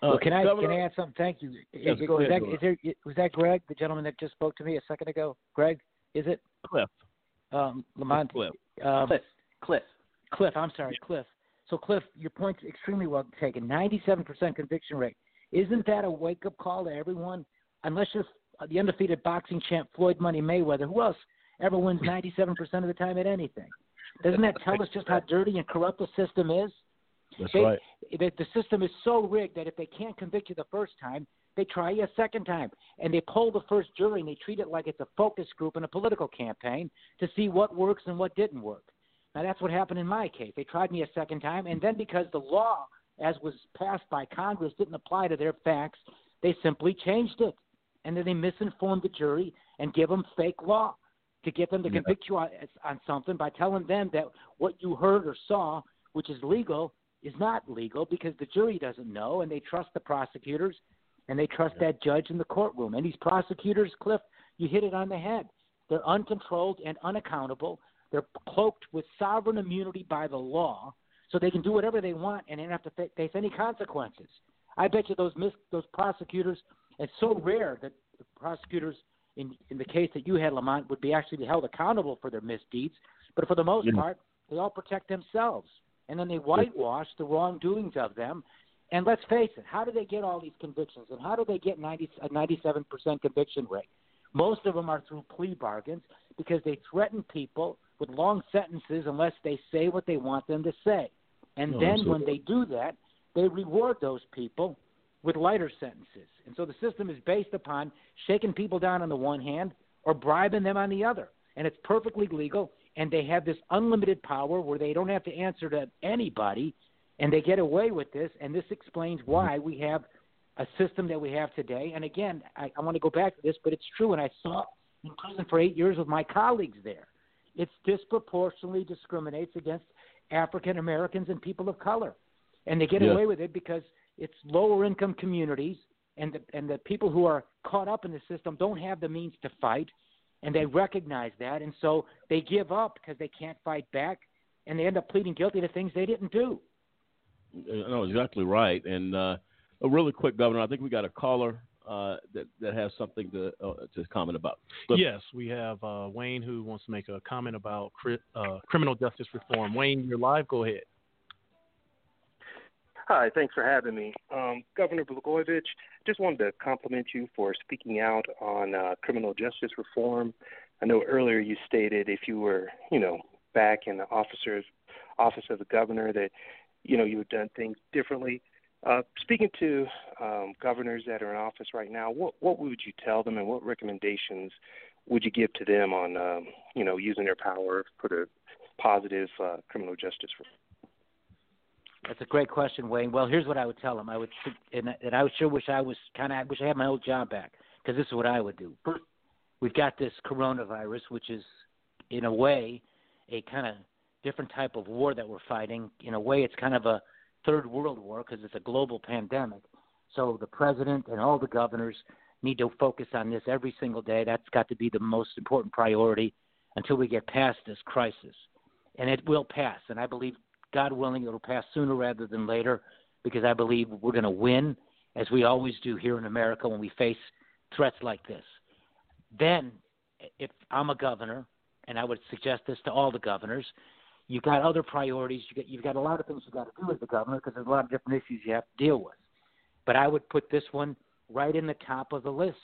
Uh, well, can I Governor, can I add something? Thank you. Yes, is, go ahead, that, is there, was that Greg, the gentleman that just spoke to me a second ago? Greg, is it? Cliff. Um, Lamont. Cliff. Um, Cliff. Cliff. Cliff, I'm sorry, Cliff. So, Cliff, your point's extremely well taken. 97% conviction rate. Isn't that a wake up call to everyone? Unless you're the undefeated boxing champ Floyd Money Mayweather, who else ever wins 97% of the time at anything? Doesn't that tell us just how dirty and corrupt the system is? That's they, right. The, the system is so rigged that if they can't convict you the first time, they try you a second time. And they poll the first jury and they treat it like it's a focus group in a political campaign to see what works and what didn't work. Now, that's what happened in my case. They tried me a second time, and then because the law, as was passed by Congress, didn't apply to their facts, they simply changed it. And then they misinformed the jury and give them fake law to get them to yeah. convict you on, on something by telling them that what you heard or saw, which is legal, is not legal because the jury doesn't know and they trust the prosecutors and they trust yeah. that judge in the courtroom. And these prosecutors, Cliff, you hit it on the head. They're uncontrolled and unaccountable. They're cloaked with sovereign immunity by the law, so they can do whatever they want and they don't have to face any consequences. I bet you those mis- those prosecutors. It's so rare that the prosecutors, in in the case that you had, Lamont, would be actually held accountable for their misdeeds. But for the most yeah. part, they all protect themselves, and then they whitewash the wrongdoings of them. And let's face it, how do they get all these convictions, and how do they get 90, a 97% conviction rate? Most of them are through plea bargains because they threaten people with long sentences unless they say what they want them to say. And no, then absolutely. when they do that, they reward those people with lighter sentences. And so the system is based upon shaking people down on the one hand or bribing them on the other. And it's perfectly legal. And they have this unlimited power where they don't have to answer to anybody. And they get away with this. And this explains mm-hmm. why we have a system that we have today. And again, I, I want to go back to this, but it's true. And I saw in prison for eight years with my colleagues there it disproportionately discriminates against African Americans and people of color, and they get yeah. away with it because it's lower income communities and the, and the people who are caught up in the system don't have the means to fight, and they recognize that, and so they give up because they can't fight back, and they end up pleading guilty to things they didn't do. No, exactly right. And uh, a really quick, Governor, I think we got a caller uh, that that has something to uh, to comment about. yes, we have uh, Wayne who wants to make a comment about cri- uh, criminal justice reform. Wayne, you're live. Go ahead. Hi, thanks for having me. Um, Governor Blagojevich, just wanted to compliment you for speaking out on uh, criminal justice reform. I know earlier you stated if you were, you know, back in the officer's office of the governor that, you know, you had done things differently. Uh, speaking to um, governors that are in office right now, what what would you tell them, and what recommendations would you give to them on um, you know using their power for the positive uh, criminal justice? That's a great question, Wayne. Well, here's what I would tell him. I would, and, and I sure wish I was kind of, wish I had my old job back because this is what I would do. First, we've got this coronavirus, which is, in a way, a kind of different type of war that we're fighting. In a way, it's kind of a third world war because it's a global pandemic. So the president and all the governors need to focus on this every single day. That's got to be the most important priority until we get past this crisis. And it will pass. And I believe, God willing, it'll pass sooner rather than later because I believe we're going to win, as we always do here in America when we face threats like this. Then, if I'm a governor, and I would suggest this to all the governors, you've got other priorities. You got, you've got a lot of things you've got to do as the governor because there's a lot of different issues you have to deal with. But I would put this one right in the top of the list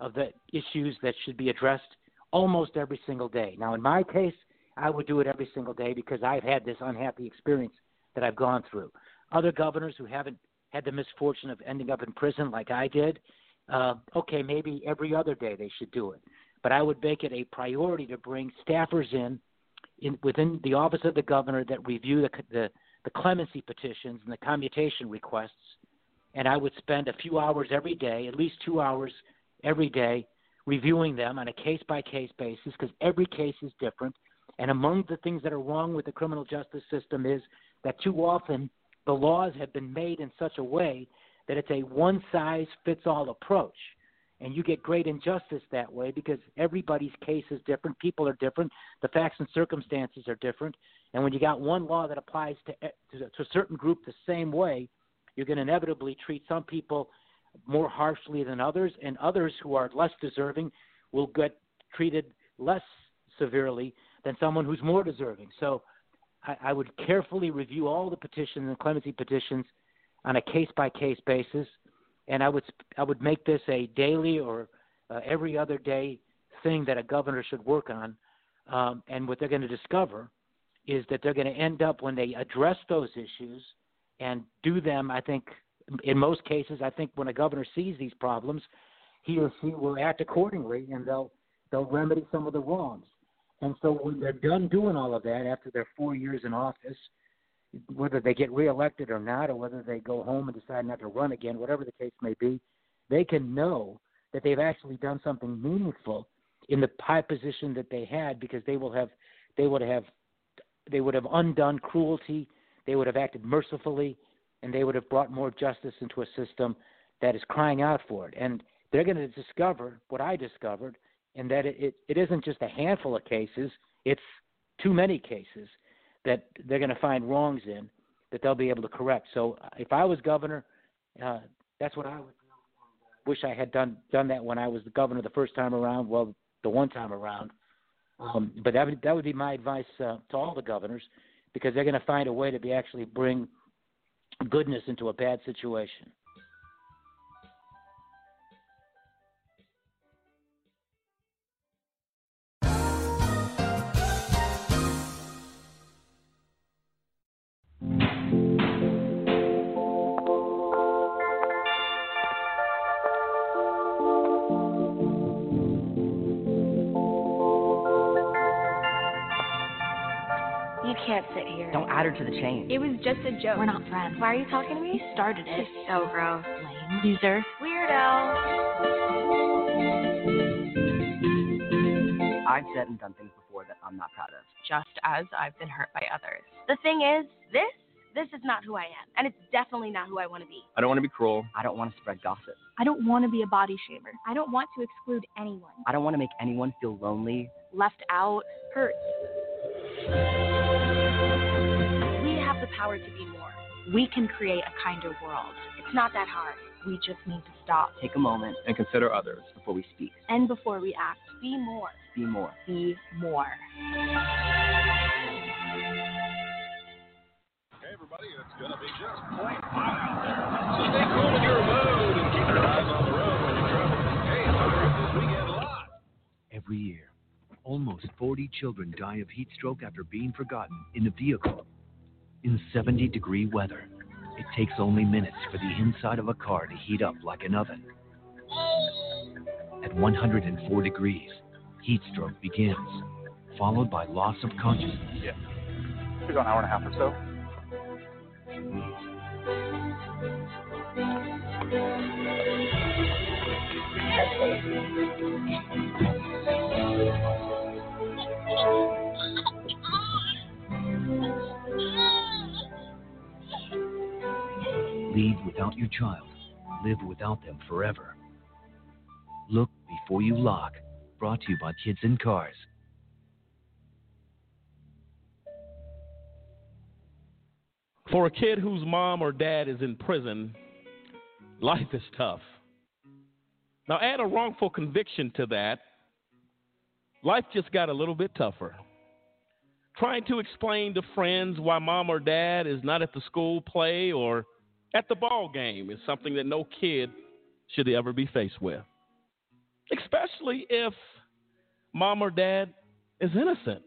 of the issues that should be addressed almost every single day. Now, in my case, I would do it every single day because I've had this unhappy experience that I've gone through. Other governors who haven't had the misfortune of ending up in prison like I did, uh, okay, maybe every other day they should do it. But I would make it a priority to bring staffers in, in within the office of the governor that review the, the, the clemency petitions and the commutation requests. And I would spend a few hours every day, at least two hours every day, reviewing them on a case by case basis because every case is different. And among the things that are wrong with the criminal justice system is that too often the laws have been made in such a way that it's a one size fits all approach. And you get great injustice that way because everybody's case is different. People are different. The facts and circumstances are different. And when you got one law that applies to, to, to a certain group the same way, you're going to inevitably treat some people more harshly than others, and others who are less deserving will get treated less severely than someone who's more deserving. So I, I would carefully review all the petitions and clemency petitions on a case by case basis, and I would I would make this a daily or uh, every other day thing that a governor should work on. Um, and what they're going to discover is that they're going to end up when they address those issues and do them. I think in most cases, I think when a governor sees these problems, he or she will act accordingly, and they'll they'll remedy some of the wrongs. And so when they're done doing all of that after their four years in office, whether they get reelected or not, or whether they go home and decide not to run again, whatever the case may be, they can know that they've actually done something meaningful in the high position that they had because they will have they would have they would have undone cruelty, they would have acted mercifully, and they would have brought more justice into a system that is crying out for it. And they're going to discover what I discovered and that it, it, it isn't just a handful of cases, it's too many cases that they're going to find wrongs in that they'll be able to correct. So uh, if I was governor, uh, that's what I would wish I had done done that when I was the governor the first time around. Well, the one time around. Um, but that would that would be my advice uh, to all the governors because they're going to find a way to be actually bring goodness into a bad situation. Can't sit here. Don't add her to the chain. It was just a joke. We're not friends. Why are you talking to me? You started it. so gross. Lame loser. Weirdo. I've said and done things before that I'm not proud of. Just as I've been hurt by others. The thing is, this this is not who I am, and it's definitely not who I want to be. I don't want to be cruel. I don't want to spread gossip. I don't want to be a body shamer. I don't want to exclude anyone. I don't want to make anyone feel lonely, left out, hurt. We have the power to be more. We can create a kinder world. It's not that hard. We just need to stop. Take a moment and consider others before we speak. And before we act. Be more. Be more. Be more. Hey everybody, it's gonna be just plain hot out there. So stay cool in your mode and keep your eyes on the road when you're traveling. Hey, it's our this weekend live. Every year, almost 40 children die of heat stroke after being forgotten in a vehicle. In 70 degree weather, it takes only minutes for the inside of a car to heat up like an oven. At 104 degrees, heat stroke begins, followed by loss of consciousness. Yeah. Maybe about an hour and a half or so. Leave without your child. Live without them forever. Look before you lock. Brought to you by Kids and Cars. For a kid whose mom or dad is in prison, life is tough. Now, add a wrongful conviction to that, life just got a little bit tougher. Trying to explain to friends why mom or dad is not at the school play or at the ball game is something that no kid should ever be faced with. Especially if mom or dad is innocent.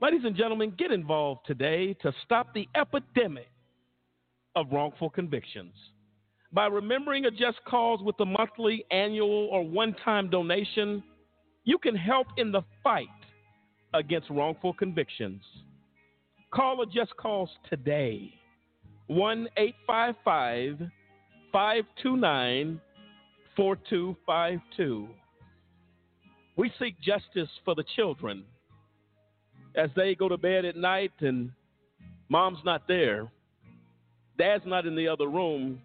Ladies and gentlemen, get involved today to stop the epidemic of wrongful convictions. By remembering a just cause with a monthly, annual, or one time donation, you can help in the fight against wrongful convictions. Call a just cause today. 1 855 529 4252. We seek justice for the children as they go to bed at night and mom's not there, dad's not in the other room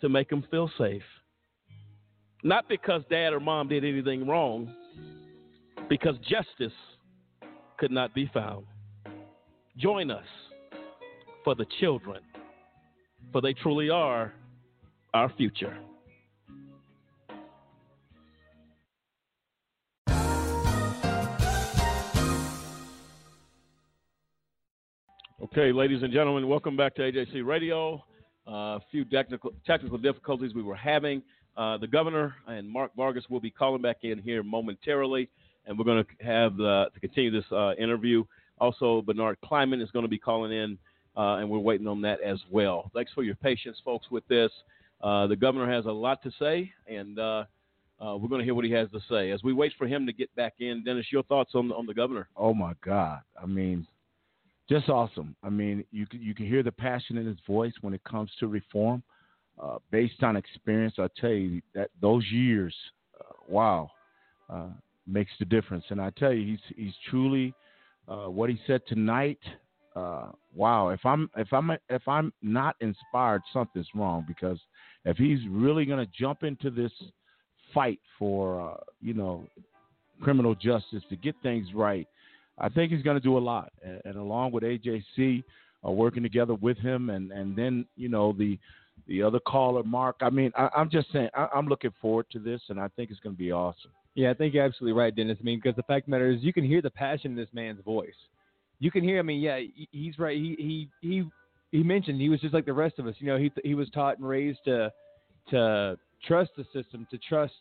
to make them feel safe. Not because dad or mom did anything wrong, because justice could not be found. Join us for the children, for they truly are our future. Okay, ladies and gentlemen, welcome back to AJC Radio. Uh, a few technical technical difficulties we were having. Uh, the governor and Mark Vargas will be calling back in here momentarily, and we're going to have uh, to continue this uh, interview. Also, Bernard Kleinman is going to be calling in, uh, and we're waiting on that as well. Thanks for your patience, folks, with this. Uh, the governor has a lot to say, and we're going to hear what he has to say as we wait for him to get back in. Dennis, your thoughts on on the governor? Oh my God! I mean, just awesome. I mean, you can, you can hear the passion in his voice when it comes to reform. Uh, based on experience, I tell you that those years, uh, wow, uh, makes the difference. And I tell you, he's he's truly uh, what he said tonight. Uh, wow, if I'm if I'm if I'm not inspired, something's wrong because if he's really going to jump into this fight for uh, you know criminal justice to get things right I think he's going to do a lot, and, and along with AJC, uh, working together with him, and and then you know the the other caller, Mark. I mean, I, am just saying, I, am looking forward to this, and I think it's going to be awesome. Yeah, I think you're absolutely right, Dennis. I mean, because the fact of the matter is, you can hear the passion in this man's voice. You can hear. I mean, yeah, he's right. He he he he mentioned he was just like the rest of us. You know, he he was taught and raised to to trust the system, to trust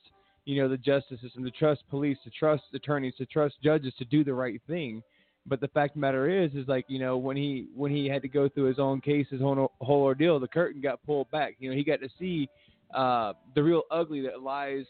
you know, the justice system, to trust police, to trust attorneys, to trust judges to do the right thing. But the fact the matter is, is like you know when he when he had to go through his own case, his whole whole ordeal, the curtain got pulled back. You know, he got to see uh, the real ugly that lies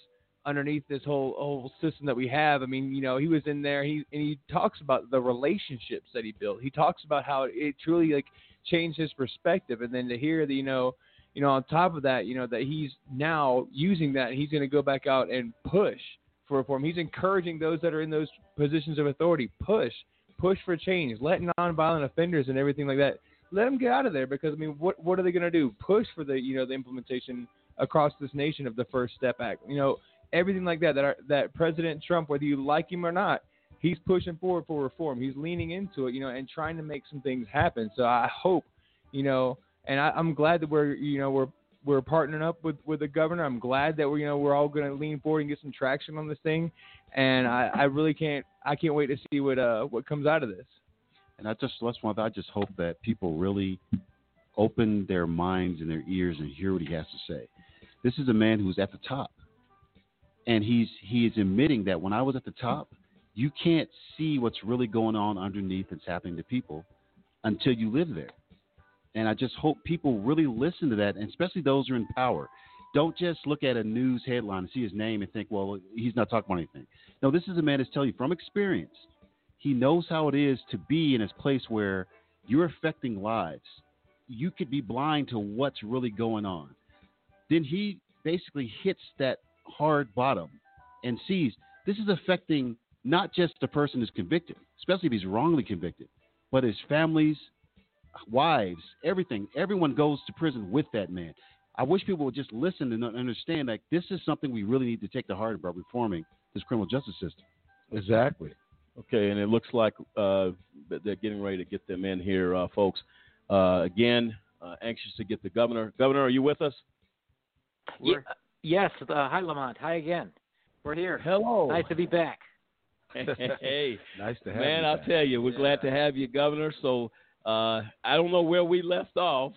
underneath this whole whole system that we have. I mean, you know, he was in there. He and he talks about the relationships that he built. He talks about how it truly like changed his perspective. And then to hear the you know you know, on top of that, you know, that he's now using that, he's going to go back out and push for reform. He's encouraging those that are in those positions of authority, push, push for change, let nonviolent offenders and everything like that, let them get out of there because I mean, what what are they going to do? Push for the you know the implementation across this nation of the First Step Act, you know, everything like that. That that President Trump, whether you like him or not, he's pushing forward for reform. He's leaning into it, you know, and trying to make some things happen. So I hope, you know and I, am glad that we're you know we're we're partnering up with with the governor. I'm glad that we're you know we're all going to lean forward and get some traction on this thing, and I, I really can't I can't wait to see what uh what comes out of this. And I just last month I just hope that people really open their minds and their ears and hear what he has to say. This is a man who's at the top, and he's he is admitting that when I was at the top, you can't see what's really going on underneath that's happening to people until you live there. And I just hope people really listen to that, and especially those who are in power. Don't just look at a news headline and see his name and think, well, he's not talking about anything. No, this is a man that's telling you from experience. He knows how it is to be in a place where you're affecting lives. you could be blind to what's really going on. Then he basically hits that hard bottom and sees this is affecting not just the person who's convicted, especially if he's wrongly convicted, but his families, wives, everything. Everyone goes to prison with that man. I wish people would just listen and understand like this is something we really need to take to heart about reforming this criminal justice system. Exactly. Okay, and it looks like uh, they're getting ready to get them in here, uh, folks. Uh, again, uh, anxious to get the governor. Governor, are you with us? Ye- yes. Uh, hi, Lamont. Hi again. We're here. Hello. Nice to be back. hey, nice to have you. man, you I'll back. tell you, we're glad to have you, Governor. So uh, I don't know where we left off,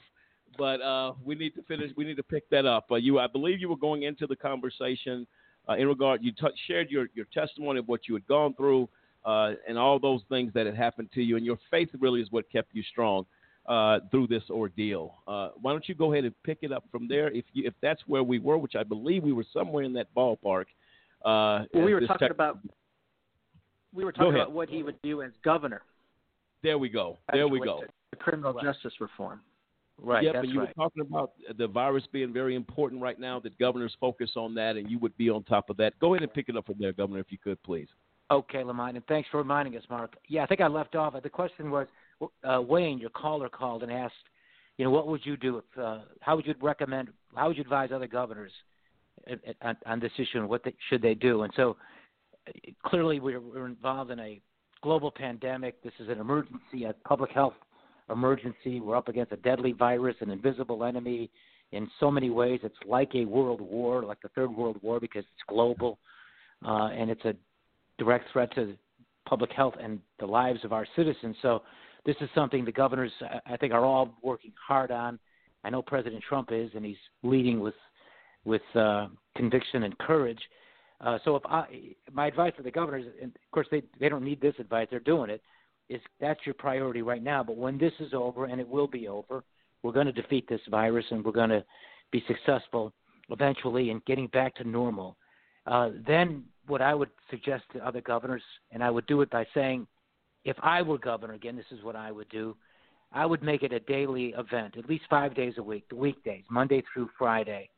but uh, we need to finish. We need to pick that up. Uh, you, I believe, you were going into the conversation uh, in regard. You t- shared your your testimony of what you had gone through uh, and all those things that had happened to you, and your faith really is what kept you strong uh, through this ordeal. Uh, why don't you go ahead and pick it up from there? If you, if that's where we were, which I believe we were somewhere in that ballpark. Uh, Well, we were talking tech- about we were talking about what he would do as governor. There we go. There we go. to criminal justice reform. Right. That's and you right. were talking about the virus being very important right now, that governors focus on that, and you would be on top of that. Go ahead and pick it up from there, Governor, if you could, please. Okay, Lamont, and thanks for reminding us, Mark. Yeah, I think I left off. The question was, uh, Wayne, your caller called and asked, you know, what would you do if, uh, how would you recommend, how would you advise other governors on, on this issue and what they, should they do? And so, uh, clearly, we're, we're involved in a global pandemic. This is an emergency, a public health emergency. We're up against a deadly virus, an invisible enemy. In so many ways, it's like a world war, like the Third World War, because it's global, uh, and it's a direct threat to public health and the lives of our citizens. So, this is something the governors, I- think, are all working hard on. I know President Trump is, and he's leading with with uh, conviction and courage. Uh, so, if I, my advice to the governors, and of course they they don't need this advice, they're doing it. Is that's your priority right now? But when this is over, and it will be over, we're going to defeat this virus, and we're going to be successful eventually in getting back to normal. Uh, then, what I would suggest to other governors, and I would do it by saying, if I were governor, again, this is what I would do. I would make it a daily event, at least five days a week, the weekdays, Monday through Friday.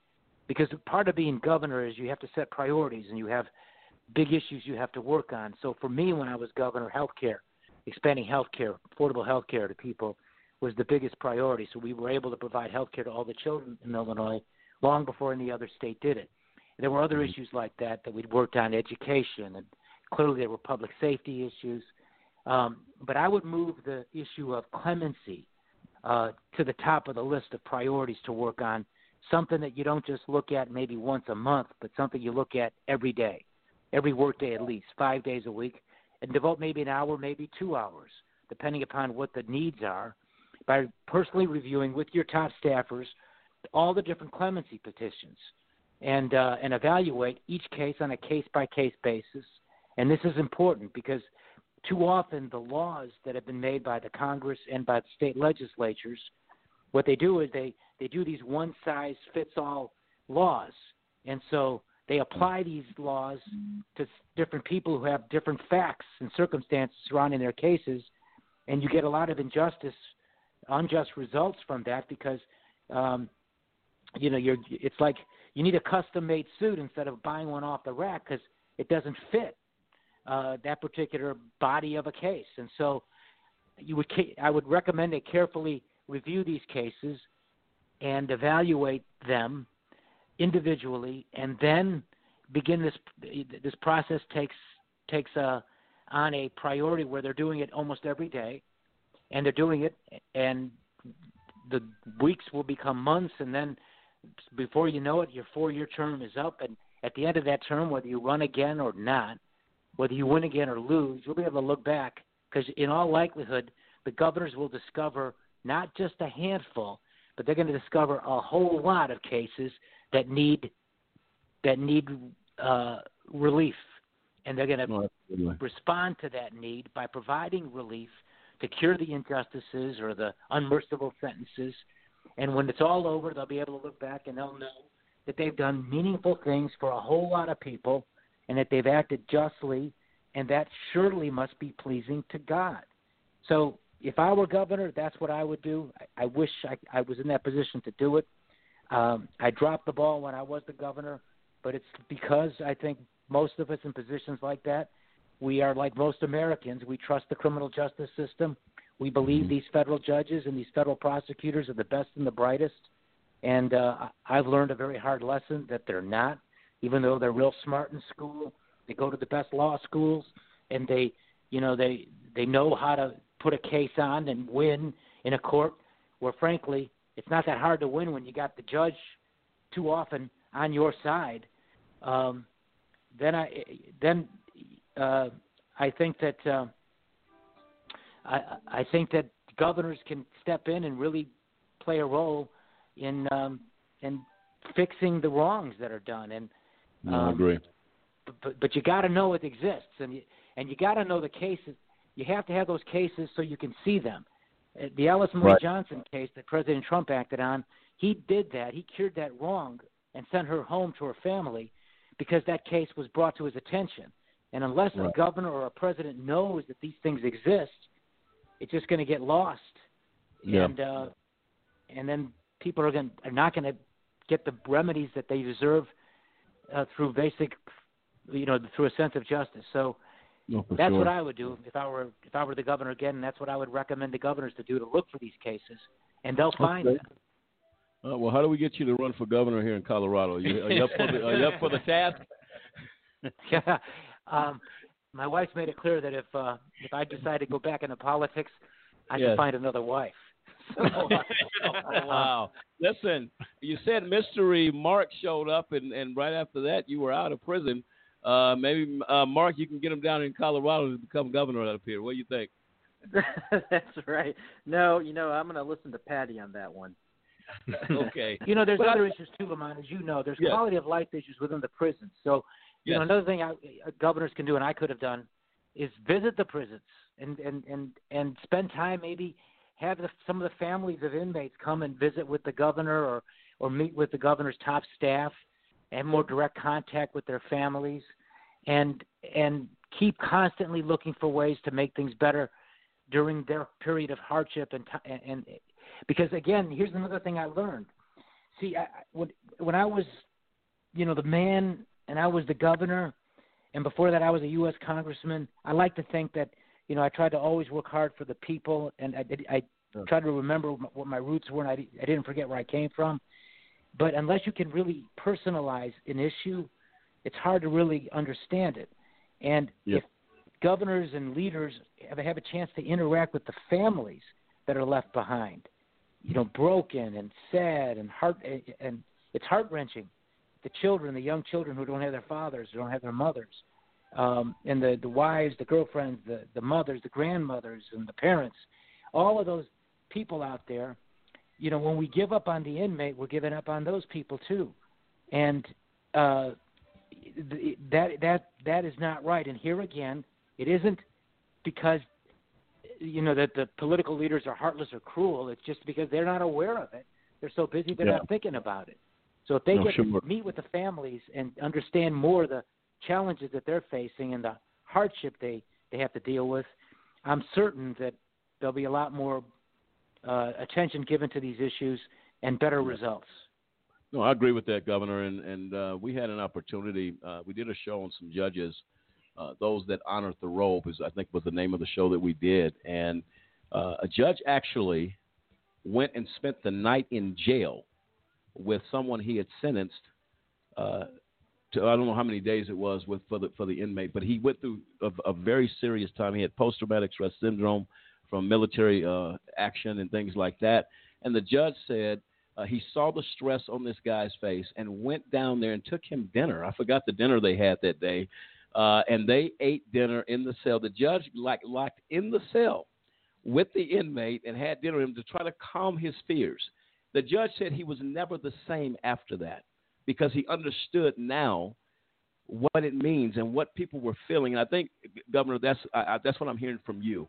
Because part of being governor is you have to set priorities and you have big issues you have to work on. So for me, when I was governor, health care, expanding health care, affordable health care to people was the biggest priority. So we were able to provide health care to all the children in Illinois long before any other state did it. There were other mm-hmm. issues like that that we'd worked on, education, and clearly there were public safety issues. Um, but I would move the issue of clemency uh, to the top of the list of priorities to work on. Something that you don't just look at maybe once a month, but something you look at every day, every workday at least, five days a week, and devote maybe an hour, maybe two hours, depending upon what the needs are, by personally reviewing with your top staffers all the different clemency petitions and uh, and evaluate each case on a case by case basis. And this is important because too often the laws that have been made by the Congress and by the state legislatures, what they do is they they do these one size fits all laws, and so they apply these laws to different people who have different facts and circumstances surrounding their cases, and you get a lot of injustice, unjust results from that because. Um, you know, you're it's like you need a custom made suit instead of buying one off the rack because it doesn't fit uh, that particular body of a case. And so, you would I would recommend they carefully review these cases and evaluate them individually, and then begin this. This process takes takes uh, on a priority where they're doing it almost every day, and they're doing it, and the weeks will become months, and then before you know it, your four-year term is up, and at the end of that term, whether you run again or not, whether you win again or lose, you'll be able to look back because, in all likelihood, the governors will discover not just a handful, but they're going to discover a whole lot of cases that need that need uh, relief, and they're going to respond to that need by providing relief to cure the injustices or the unmerciful sentences. And when it's all over, they'll be able to look back and they'll know that they've done meaningful things for a whole lot of people and that they've acted justly, and that surely must be pleasing to God. So if I were governor, that's what I would do. I, I wish I, I was in that position to do it. Um, I dropped the ball when I was the governor, but it's because I think most of us in positions like that, we are like most Americans. We trust the criminal justice system. We believe these federal judges and these federal prosecutors are the best and the brightest. And uh, I've learned a very hard lesson that they're not, even though they're real smart in school. They go to the best law schools, and they, you know, they they know how to put a case on and win in a court where, frankly, it's not that hard to win when you got the judge too often on your side. Um, then I then uh, I think that uh, I I think that governors can step in and really play a role in um, in fixing the wrongs that are done. And No, I um, agree. but but you got to know it exists, and you and you got to know the cases. You have to have those cases so you can see them. Uh, The Alice Marie Right. Johnson case that President Trump acted on, he did that. He cured that wrong and sent her home to her family because that case was brought to his attention. And unless a governor or a president knows that these things exist, it's just going to get lost. Yeah. And uh, and then people are going are not going to get the remedies that they deserve uh, through basic, you know, through a sense of justice. So No, that's sure. what I would do if I were if I were the governor again, that's what I would recommend the governors to do to look for these cases, and they'll find Okay. them. Uh, well, how do we get you to run for governor here in Colorado? You, are, you up for the, are you up for the task? yeah. Um, my wife's made it clear that if uh, if I decide to go back into politics, I Yes. should find another wife. oh, wow. Listen, you said mystery Mark showed up, and, and right after that, you were out of prison. Uh, maybe, uh, Mark, you can get him down in Colorado to become governor up here. What do you think? That's right. No, you know, I'm going to listen to Patti on that one. okay. You know, there's But I- other issues too, Lamont, as you know. There's Yes. quality of life issues within the prisons. So, you know, another thing I, uh, governors can do, and I could have done, is visit the prisons and and and and spend time. Maybe have the, some of the families of inmates come and visit with the governor, or or meet with the governor's top staff, and more direct contact with their families, and and keep constantly looking for ways to make things better during their period of hardship and and, and because again, here's another thing I learned. See, I, when when I was, you know, the man, and I was the governor, and before that I was a U.S. congressman. I like to think that, you know, I tried to always work hard for the people, and I did, I tried to remember what my roots were, and I, I didn't forget where I came from. But unless you can really personalize an issue, it's hard to really understand it. And Yeah. if governors and leaders have, have a chance to interact with the families that are left behind, you know, broken and sad and heart eh, eh, and it's heart wrenching. The children, the young children who don't have their fathers, who don't have their mothers, um, and the the wives, the girlfriends, the the mothers, the grandmothers, and the parents, all of those people out there. You know, when we give up on the inmate, we're giving up on those people too, and uh, th- that that that is not right. And here again, it isn't because you know that the political leaders are heartless or cruel. It's just because they're not aware of it. They're so busy they're Yeah. not thinking about it. So if they No, get sure. to meet with the families and understand more the challenges that they're facing and the hardship they they have to deal with, I'm certain that there'll be a lot more uh, attention given to these issues and better results. No, I agree with that, Governor. And and uh, we had an opportunity. Uh, we did a show on some judges, uh, those that honor the robe, is I think was the name of the show that we did. And uh, a judge actually went and spent the night in jail with someone he had sentenced. To, I don't know how many days it was with for the for the inmate, but he went through a, a very serious time. He had post traumatic stress syndrome from military uh, action and things like that. And the judge said uh, he saw the stress on this guy's face and went down there and took him dinner. I forgot the dinner they had that day, uh, and they ate dinner in the cell. The judge like locked in the cell with the inmate and had dinner with him to try to calm his fears. The judge said he was never the same after that because he understood now what it means and what people were feeling. And I think, Governor, that's I, I, that's what I'm hearing from you.